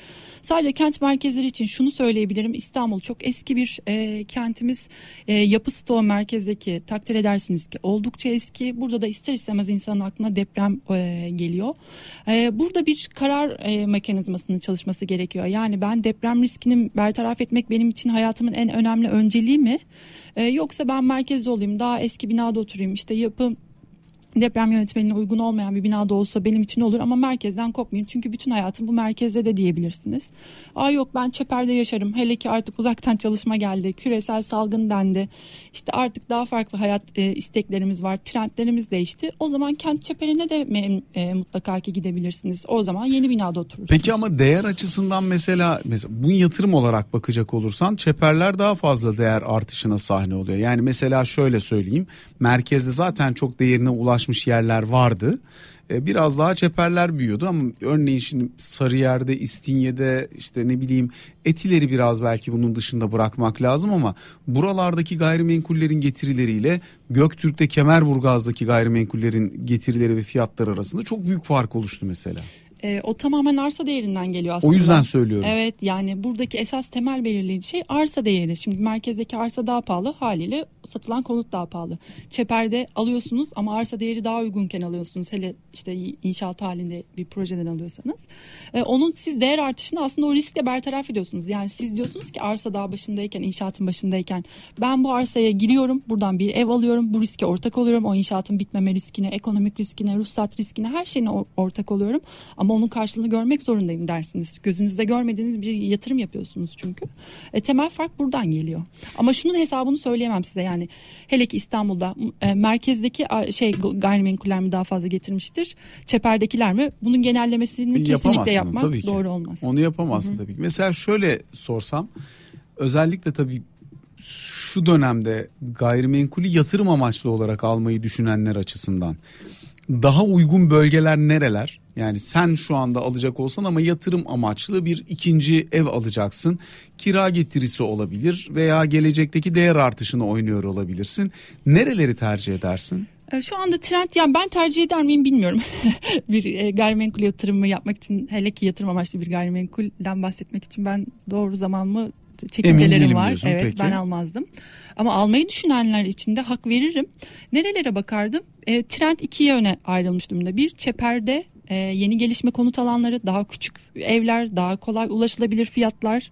Sadece kent merkezleri için şunu söyleyebilirim. İstanbul çok eski bir e, kentimiz. E, yapı stoğu merkezdeki takdir edersiniz ki oldukça eski. Burada da ister istemez insanın aklına deprem e, geliyor. E, burada bir karar e, mekanizmasının çalışması gerekiyor. Yani ben deprem riskini bertaraf etmek benim için hayatımın en önemli önceliği mi? E, yoksa ben merkezde olayım, daha eski binada oturayım, işte yapı deprem yönetmenine uygun olmayan bir binada olsa benim için olur ama merkezden kopmayayım. Çünkü bütün hayatım bu merkezde de diyebilirsiniz. Aa yok ben çeperde yaşarım. Hele ki artık uzaktan çalışma geldi. Küresel salgın dendi. İşte artık daha farklı hayat e, isteklerimiz var. Trendlerimiz değişti. O zaman kent çeperine de e, mutlaka ki gidebilirsiniz. O zaman yeni binada oturursunuz. Peki ama değer açısından mesela mesela bu yatırım olarak bakacak olursan çeperler daha fazla değer artışına sahne oluyor. Yani mesela şöyle söyleyeyim. Merkezde zaten çok değerine ulaşmış yerler vardı. E, Biraz daha çeperler büyüyordu ama örneğin şimdi Sarıyer'de, İstinye'de işte ne bileyim Etileri biraz belki bunun dışında bırakmak lazım ama buralardaki gayrimenkullerin getirileriyle Göktürk'te Kemerburgaz'daki gayrimenkullerin getirileri ve fiyatları arasında çok büyük fark oluştu mesela. E, o tamamen arsa değerinden geliyor aslında. O yüzden söylüyorum. Evet yani buradaki esas temel belirleyici şey arsa değeri. Şimdi merkezdeki arsa daha pahalı haliyle satılan konut daha pahalı. Çeperde alıyorsunuz ama arsa değeri daha uygunken alıyorsunuz. Hele işte inşaat halinde bir projeden alıyorsanız. E, onun siz değer artışını aslında o riskle bertaraf ediyorsunuz. Yani siz diyorsunuz ki arsa daha başındayken, inşaatın başındayken ben bu arsaya giriyorum, buradan bir ev alıyorum, bu riske ortak oluyorum. O inşaatın bitmeme riskine, ekonomik riskine, ruhsat riskine her şeyine ortak oluyorum. Ama onun karşılığını görmek zorundayım dersiniz. Gözünüzde görmediğiniz bir yatırım yapıyorsunuz çünkü. E, temel fark buradan geliyor. Ama şunun hesabını söyleyemem size yani. Hele ki İstanbul'da e, merkezdeki şey gayrimenkuller mi daha fazla getirmiştir? Çeperdekiler mi? Bunun genellemesini kesinlikle Yapamazsın yapmak tabii ki. doğru olmaz. Onu yapamazsın tabii ki. Mesela şöyle sorsam özellikle tabii şu dönemde gayrimenkulü yatırım amaçlı olarak almayı düşünenler açısından daha uygun bölgeler nereler? Yani sen şu anda alacak olsan ama yatırım amaçlı bir ikinci ev alacaksın. Kira getirisi olabilir veya gelecekteki değer artışını oynuyor olabilirsin. Nereleri tercih edersin? E, Şu anda trend yani ben tercih eder miyim bilmiyorum. bir e, gayrimenkul yatırımı yapmak için hele ki yatırım amaçlı bir gayrimenkulden bahsetmek için ben doğru zaman mı çekincelerim var. diyorsun, Evet peki. ben almazdım. Ama almayı düşünenler için de hak veririm. Nerelere bakardım? E, trend iki yöne ayrılmış durumda. Bir çeperde e, yeni gelişme konut alanları, daha küçük evler, daha kolay ulaşılabilir fiyatlar,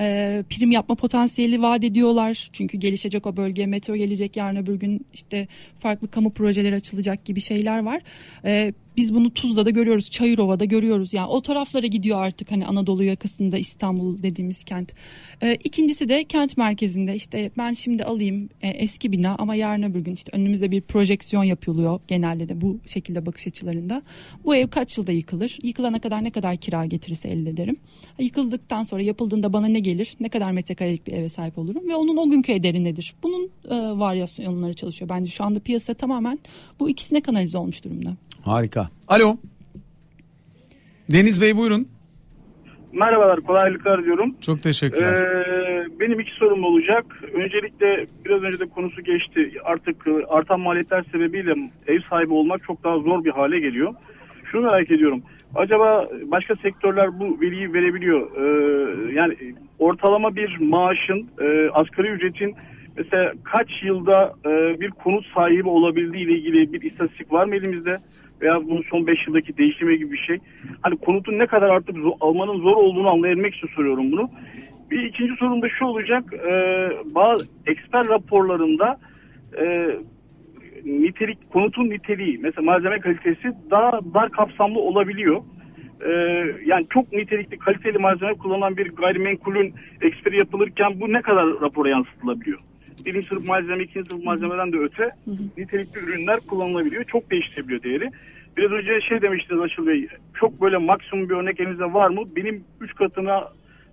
e, prim yapma potansiyeli vaat ediyorlar. Çünkü gelişecek o bölgeye metro gelecek yarın öbür gün işte farklı kamu projeleri açılacak gibi şeyler var. E, biz bunu Tuzla'da görüyoruz, Çayırova'da görüyoruz. Yani o taraflara gidiyor artık hani Anadolu yakasında İstanbul dediğimiz kent. E, ikincisi de kent merkezinde işte ben şimdi alayım e, eski bina ama yarın öbür gün işte önümüzde bir projeksiyon yapılıyor genelde de bu şekilde bakış açılarında. Bu ev kaç yılda yıkılır? Yıkılana kadar ne kadar kira getirisi elde ederim? Yıkıldıktan sonra yapıldığında bana ne gelir? Ne kadar metrekarelik bir eve sahip olurum? Ve onun o günkü ederi nedir? Bunun e, varyasyonları çalışıyor. Bence şu anda piyasa tamamen bu ikisine kanalize olmuş durumda. Harika. Alo. Deniz Bey buyurun. Merhabalar, kolaylıklar diyorum. Çok teşekkürler. Ee, benim iki sorum olacak. Öncelikle biraz önce de konusu geçti. Artık e, artan maliyetler sebebiyle ev sahibi olmak çok daha zor bir hale geliyor. Şunu merak ediyorum. Acaba başka sektörler bu veriyi verebiliyor? Ee, yani ortalama bir maaşın, e, asgari ücretin mesela kaç yılda e, bir konut sahibi olabildiği ile ilgili bir istatistik var mı elimizde? Veya bunun son 5 yıldaki değişimi gibi bir şey. Hani konutun ne kadar artık zor- almanın zor olduğunu anlayabilmek için soruyorum bunu. Bir ikinci sorum da şu olacak. E, bazı eksper raporlarında e, nitelik konutun niteliği mesela malzeme kalitesi daha dar kapsamlı olabiliyor. Ee, yani çok nitelikli kaliteli malzeme kullanan bir gayrimenkulün eksperi yapılırken bu ne kadar rapora yansıtılabiliyor? Birinci sınıf malzeme, ikinci sınıf malzemeden de öte nitelikli ürünler kullanılabiliyor. Çok değiştirebiliyor değeri. Biraz önce şey demiştiniz Aşıl Bey, çok böyle maksimum bir örnek elinizde var mı? Benim üç katına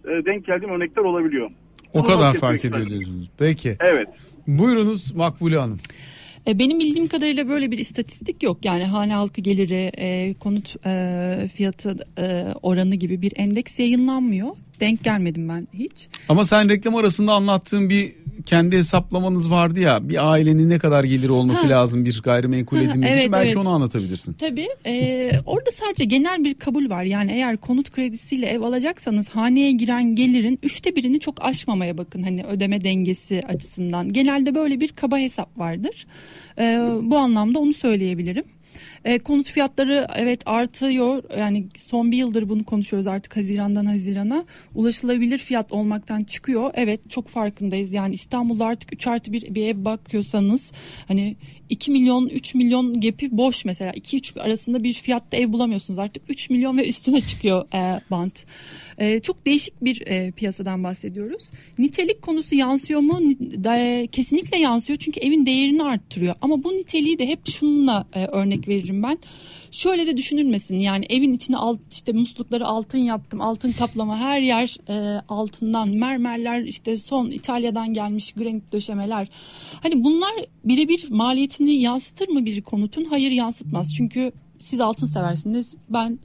e, denk geldiğim örnekler olabiliyor. o Bunu kadar fark ediyor diyorsunuz. Peki. Evet. Buyurunuz Makbule Hanım. E, Benim bildiğim kadarıyla böyle bir istatistik yok. Yani hane halkı geliri, e, konut e, fiyatı e, oranı gibi bir endeks yayınlanmıyor. Denk gelmedim ben hiç. Ama sen reklam arasında anlattığın bir kendi hesaplamanız vardı ya bir ailenin ne kadar geliri olması Ha. lazım bir gayrimenkul edinmek evet, için belki evet. onu anlatabilirsin. Tabii e, orada sadece genel bir kabul var. Yani eğer konut kredisiyle ev alacaksanız haneye giren gelirin üçte birini çok aşmamaya bakın. Hani ödeme dengesi açısından. Genelde böyle bir kaba hesap vardır. E, bu anlamda onu söyleyebilirim. E, konut fiyatları evet artıyor. Yani son bir yıldır bunu konuşuyoruz artık Haziran'dan Haziran'a. Ulaşılabilir fiyat olmaktan çıkıyor. Evet çok farkındayız. Yani İstanbul'da artık 3 artı bir, bir ev bakıyorsanız hani 2 milyon 3 milyon gepi boş mesela 2-3 arasında bir fiyatta ev bulamıyorsunuz artık 3 milyon ve üstüne çıkıyor e, bant. E, çok değişik bir e, piyasadan bahsediyoruz. Nitelik konusu yansıyor mu? Da- kesinlikle yansıyor çünkü evin değerini arttırıyor. Ama bu niteliği de hep şununla e, örnek veririm ben. Şöyle de düşünülmesin yani evin içine alt, işte muslukları altın yaptım altın kaplama her yer e, altından mermerler işte son İtalya'dan gelmiş granit döşemeler. Hani bunlar birebir maliyetini yansıtır mı bir konutun? Hayır yansıtmaz çünkü siz altın seversiniz ben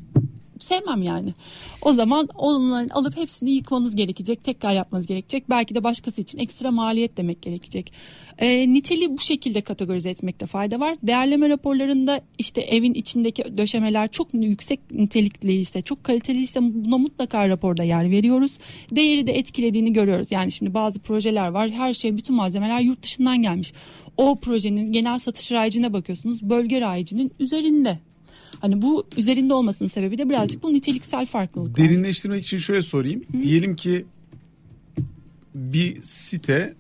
sevmem yani. O zaman onların alıp hepsini yıkmanız gerekecek, tekrar yapmanız gerekecek. Belki de başkası için ekstra maliyet demek gerekecek. E, niteliği bu şekilde kategorize etmekte fayda var. Değerleme raporlarında işte evin içindeki döşemeler çok yüksek nitelikliyse, çok kaliteliyse buna mutlaka raporda yer veriyoruz. Değeri de etkilediğini görüyoruz. Yani şimdi bazı projeler var. Her şey, bütün malzemeler yurt dışından gelmiş. O projenin genel satış rayicine bakıyorsunuz. Bölge rayicinin üzerinde. Hani bu üzerinde olmasının sebebi de birazcık bu niteliksel farklılık. Derinleştirmek için şöyle sorayım. Diyelim ki bir site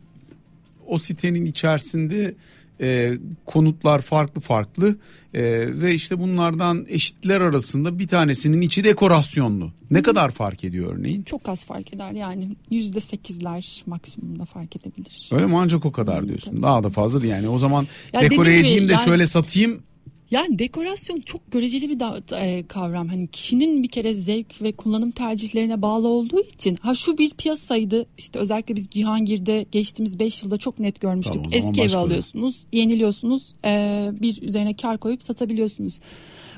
o sitenin içerisinde e, konutlar farklı farklı e, ve işte bunlardan eşitler arasında bir tanesinin içi dekorasyonlu. Ne kadar fark ediyor örneğin? Çok az fark eder yani yüzde sekizler maksimumda fark edebilir. Öyle mi ancak o kadar diyorsun. Daha da fazla yani. O zaman Ya dekore edeyim de yani- şöyle satayım. Yani dekorasyon çok göreceli bir da- e, kavram. Hani kişinin bir kere zevk ve kullanım tercihlerine bağlı olduğu için. Ha şu bir piyasaydı işte özellikle biz Cihangir'de geçtiğimiz 5 yılda çok net görmüştük. Tamam, Eski evi alıyorsunuz, yeniliyorsunuz, e, bir üzerine kar koyup satabiliyorsunuz.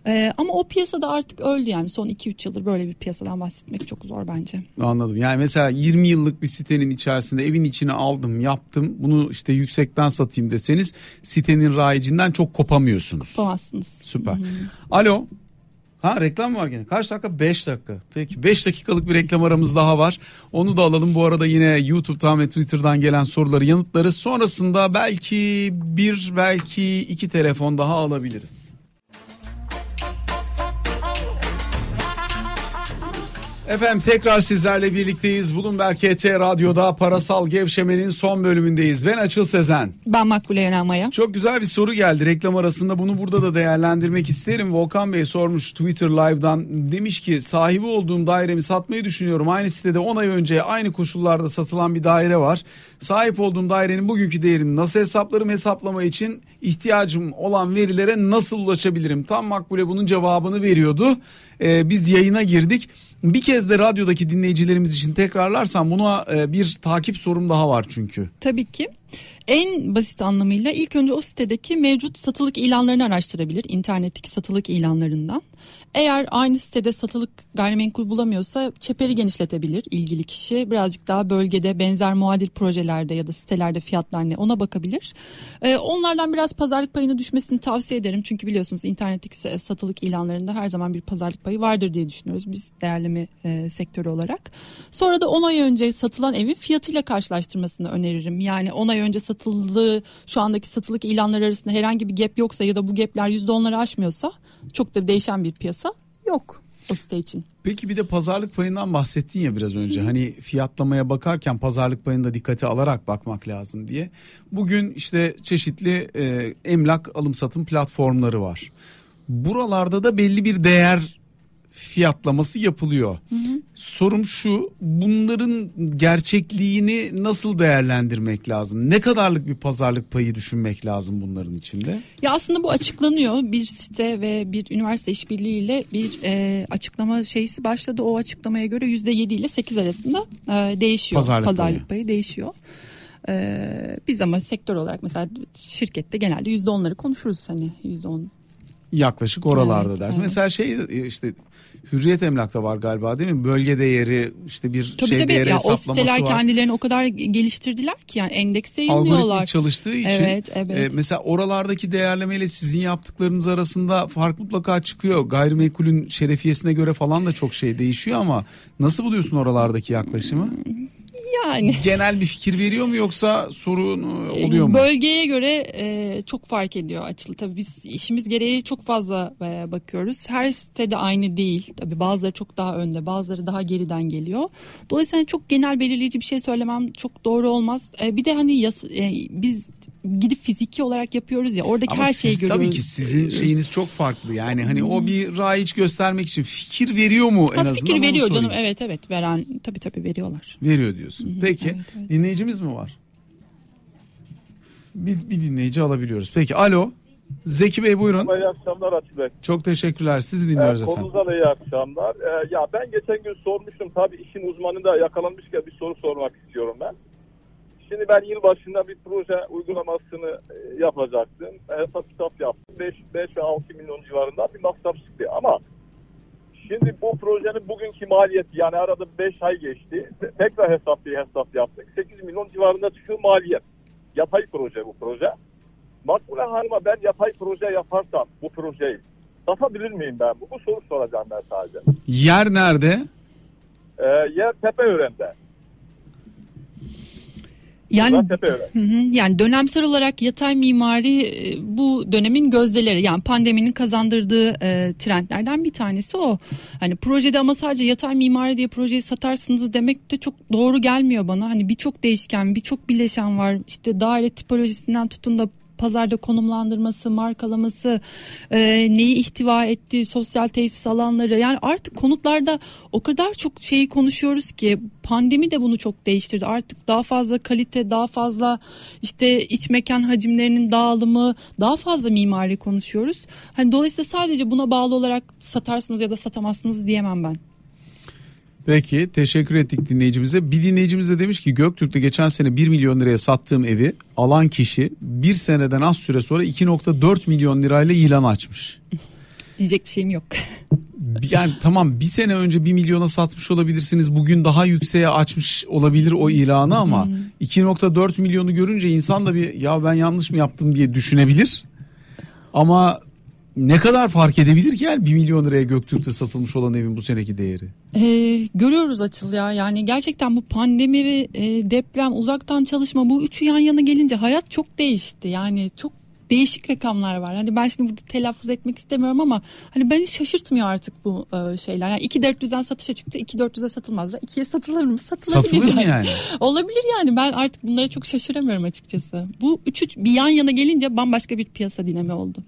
E, ama o piyasada artık öldü yani son 2-3 yıldır böyle bir piyasadan bahsetmek çok zor bence. Anladım. Yani mesela 20 yıllık bir sitenin içerisinde evin içine aldım, yaptım. Bunu işte yüksekten satayım deseniz sitenin rayicinden çok kopamıyorsunuz. Yapamazsınız. Süper. Alo. Ha reklam var gene. Kaç dakika? 5 dakika. Peki 5 dakikalık bir reklam aramız daha var. Onu da alalım. Bu arada yine YouTube'dan ve Twitter'dan gelen soruları yanıtlarız. Sonrasında belki bir belki iki telefon daha alabiliriz. Efendim tekrar sizlerle birlikteyiz. Bloomberg HT Radyo'da parasal gevşemenin son bölümündeyiz. Ben Açıl Sezen. Ben Makbule Yönelmaya. Çok güzel bir soru geldi reklam arasında bunu burada da değerlendirmek isterim. Volkan Bey sormuş Twitter Live'dan demiş ki sahibi olduğum dairemi satmayı düşünüyorum. Aynı sitede 10 ay önce aynı koşullarda satılan bir daire var. Sahip olduğum dairenin bugünkü değerini nasıl hesaplarım hesaplama için ihtiyacım olan verilere nasıl ulaşabilirim? Tam Makbule bunun cevabını veriyordu. Ee, biz yayına girdik. Bir kez de radyodaki dinleyicilerimiz için tekrarlarsam buna e, bir takip sorum daha var çünkü. Tabii ki. En basit anlamıyla ilk önce o sitedeki mevcut satılık ilanlarını araştırabilir. internetteki satılık ilanlarından. Eğer aynı sitede satılık gayrimenkul bulamıyorsa çeperi genişletebilir ilgili kişi. Birazcık daha bölgede benzer muadil projelerde ya da sitelerde fiyatlar ne ona bakabilir. Ee, onlardan biraz pazarlık payına düşmesini tavsiye ederim. Çünkü biliyorsunuz internetteki satılık ilanlarında her zaman bir pazarlık payı vardır diye düşünüyoruz biz değerleme e, sektörü olarak. Sonra da 10 ay önce satılan evin fiyatıyla karşılaştırmasını öneririm. Yani 10 ay önce satıldığı şu andaki satılık ilanlar arasında herhangi bir gap yoksa ya da bu gapler %10'ları aşmıyorsa çok da değişen bir piyasa yok o site için. Peki bir de pazarlık payından bahsettin ya biraz önce. Hani fiyatlamaya bakarken pazarlık payını da dikkate alarak bakmak lazım diye. Bugün işte çeşitli e, emlak alım satım platformları var. Buralarda da belli bir değer fiyatlaması yapılıyor. Sorum şu bunların gerçekliğini nasıl değerlendirmek lazım? Ne kadarlık bir pazarlık payı düşünmek lazım bunların içinde? Ya aslında bu açıklanıyor. Bir site ve bir üniversite işbirliğiyle bir e, açıklama şeysi başladı. O açıklamaya göre %7 ile 8 arasında e, değişiyor. Pazarlık Pazarlık, payı. payı. değişiyor. E, biz ama sektör olarak mesela şirkette genelde %10'ları konuşuruz hani %10 Yaklaşık oralarda Evet, dersin. evet. Mesela şey işte Hürriyet Emlak'ta var galiba değil mi? Bölge değeri işte bir Tabii şey tabii değeri ya o hesaplaması siteler var. kendilerini o kadar geliştirdiler ki yani endekse yayınlıyorlar. Algoritmik çalıştığı için Evet, evet. e, mesela oralardaki değerlemeyle sizin yaptıklarınız arasında fark mutlaka çıkıyor. Gayrimenkulün şerefiyesine göre falan da çok şey değişiyor ama nasıl buluyorsun oralardaki yaklaşımı? Yani. Genel bir fikir veriyor mu yoksa sorun e, oluyor mu? Bölgeye göre e, çok fark ediyor açılı. Tabii biz işimiz gereği çok fazla e, bakıyoruz. Her site de aynı değil. Tabii bazıları çok daha önde, bazıları daha geriden geliyor. Dolayısıyla hani çok genel belirleyici bir şey söylemem çok doğru olmaz. E, bir de hani yas, e, biz gidip fiziki olarak yapıyoruz ya oradaki Ama her şeyi siz, görüyoruz. Tabii ki sizin şeyiniz çok farklı. Yani hani o bir rayiç göstermek için fikir veriyor mu en Tabii azından? fikir veriyor canım. Evet evet veren tabii tabii veriyorlar. Veriyor diyorsun. Peki evet, evet. dinleyicimiz mi var? Bir, bir dinleyici alabiliyoruz. Peki alo. Zeki Bey buyurun. İyi akşamlar Atilla Bey. Çok teşekkürler. Sizi dinliyoruz Ee, efendim. konunuza da iyi akşamlar. Ee, ya ben geçen gün sormuştum tabii işin uzmanında yakalanmışken bir soru sormak istiyorum ben. Şimdi ben yıl başında bir proje uygulamasını e, yapacaktım. Hesap kitap yaptım. 5, 5 ve 6 milyon civarında bir masraf çıktı ama şimdi bu projenin bugünkü maliyeti yani arada 5 ay geçti. Te- Tekrar hesap bir hesap yaptık. 8 milyon civarında çıkıyor maliyet. Yatay proje bu proje. Makbule Hanım'a ben yatay proje yaparsam bu projeyi satabilir miyim ben? Bu, bu soru soracağım ben sadece. Yer nerede? Ee, yer Tepeören'de. Yani hı. Yani dönemsel olarak yatay mimari e, bu dönemin gözdeleri yani pandeminin kazandırdığı e, trendlerden bir tanesi o. Hani projede ama sadece yatay mimari diye projeyi satarsınız demek de çok doğru gelmiyor bana. Hani birçok değişken, birçok bileşen var. İşte daire tipolojisinden tutun da pazarda konumlandırması, markalaması, e, neyi ihtiva ettiği, sosyal tesis alanları. Yani artık konutlarda o kadar çok şeyi konuşuyoruz ki pandemi de bunu çok değiştirdi. Artık daha fazla kalite, daha fazla işte iç mekan hacimlerinin dağılımı, daha fazla mimari konuşuyoruz. Hani dolayısıyla sadece buna bağlı olarak satarsınız ya da satamazsınız diyemem ben. Peki teşekkür ettik dinleyicimize. Bir dinleyicimiz de demiş ki Göktürk'te geçen sene 1 milyon liraya sattığım evi alan kişi bir seneden az süre sonra 2.4 milyon lirayla ilan açmış. Diyecek bir şeyim yok. Yani tamam bir sene önce 1 milyona satmış olabilirsiniz. Bugün daha yükseğe açmış olabilir o ilanı ama 2.4 milyonu görünce insan da bir ya ben yanlış mı yaptım diye düşünebilir. Ama ne kadar fark edebilir ki yani 1 milyon liraya Göktürk'te satılmış olan evin bu seneki değeri? Ee, görüyoruz açıl ya yani gerçekten bu pandemi ve e, deprem uzaktan çalışma bu üçü yan yana gelince hayat çok değişti yani çok değişik rakamlar var. Hani ben şimdi burada telaffuz etmek istemiyorum ama hani beni şaşırtmıyor artık bu e, şeyler. Yani 2.400'den satışa çıktı. 2.400'e satılmaz da 2'ye satılır mı? Satılabilir Satılır mı yani? Olabilir yani ben artık bunlara çok şaşıramıyorum açıkçası. Bu üçü bir yan yana gelince bambaşka bir piyasa dinami oldu.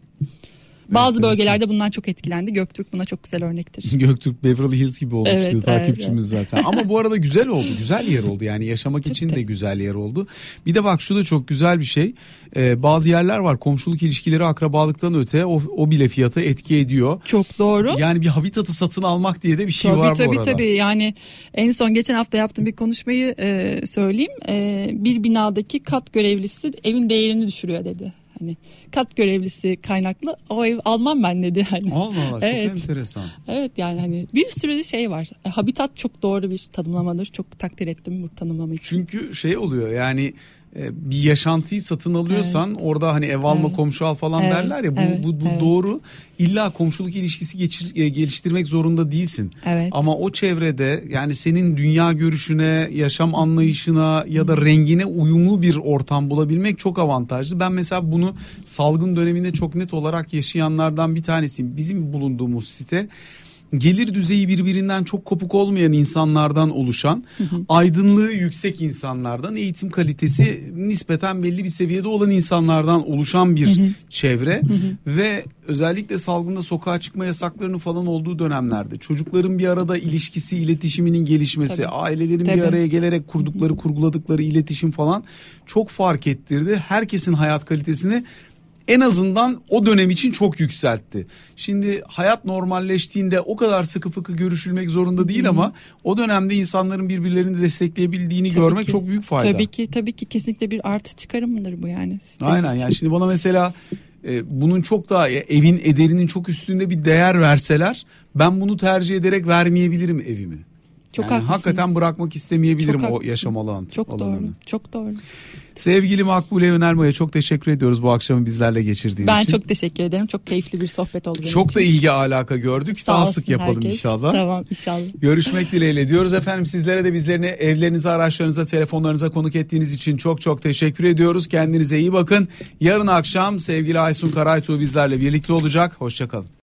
Bazı enteresan. bölgelerde bundan çok etkilendi. Göktürk buna çok güzel örnektir. Göktürk Beverly Hills gibi olmuş Evet, diyor evet, takipçimiz zaten. Ama bu arada güzel oldu. Güzel yer oldu. Yani yaşamak için de güzel yer oldu. Bir de bak şu da çok güzel bir şey. Ee, bazı yerler var komşuluk ilişkileri akrabalıktan öte o, o bile fiyata etki ediyor. Çok doğru. Yani bir habitatı satın almak diye de bir şey tabii var tabii bu arada. tabii yani en son geçen hafta yaptığım bir konuşmayı e, söyleyeyim. E, bir binadaki kat görevlisi evin değerini düşürüyor dedi. Hani kat görevlisi kaynaklı o ev almam ben dedi hani. Allah Allah çok Evet. enteresan. Evet yani hani bir sürü de şey var. Habitat çok doğru bir tanımlamadır. Çok takdir ettim bu tanımlama için. Çünkü şey oluyor yani bir yaşantıyı satın alıyorsan orada hani ev alma Evet. komşu al falan Evet, derler ya bu, evet, bu, bu evet. doğru. İlla komşuluk ilişkisi geçir, e, geliştirmek zorunda değilsin. Evet. Ama o çevrede yani senin dünya görüşüne, yaşam anlayışına ya da rengine uyumlu bir ortam bulabilmek çok avantajlı. Ben mesela bunu salgın döneminde çok net olarak yaşayanlardan bir tanesiyim. Bizim bulunduğumuz site gelir düzeyi birbirinden çok kopuk olmayan insanlardan oluşan, aydınlığı yüksek insanlardan, eğitim kalitesi nispeten belli bir seviyede olan insanlardan oluşan bir çevre ve özellikle salgında sokağa çıkma yasaklarının falan olduğu dönemlerde çocukların bir arada ilişkisi, iletişiminin gelişmesi, Tabii. ailelerin bir Tabii. araya gelerek kurdukları, kurguladıkları iletişim falan çok fark ettirdi. Herkesin hayat kalitesini en azından o dönem için çok yükseltti. Şimdi hayat normalleştiğinde o kadar sıkı fıkı görüşülmek zorunda değil ama o dönemde insanların birbirlerini destekleyebildiğini Tabii görmek ki. çok büyük fayda. Tabii ki tabii ki kesinlikle bir artı çıkarımıdır bu yani. Aynen için. yani şimdi bana mesela e, bunun çok daha e, evin ederinin çok üstünde bir değer verseler ben bunu tercih ederek vermeyebilirim evimi. Çok Yani haklısınız. hakikaten bırakmak istemeyebilirim Çok o haklısın. yaşam alanı. Çok doğru. alanını. Çok doğru. Sevgili Makbule Önermay'a çok teşekkür ediyoruz bu akşamı bizlerle geçirdiğin Ben için. çok teşekkür ederim. Çok keyifli bir sohbet oldu Çok için. da ilgi alaka gördük. Sağ Daha sık yapalım herkes. inşallah. Tamam inşallah. Görüşmek dileğiyle diyoruz efendim sizlere de bizlerini evlerinize, araçlarınıza, telefonlarınıza konuk ettiğiniz için çok çok teşekkür ediyoruz. Kendinize iyi bakın. Yarın akşam sevgili Aysun Karaytuğ bizlerle birlikte olacak. Hoşçakalın.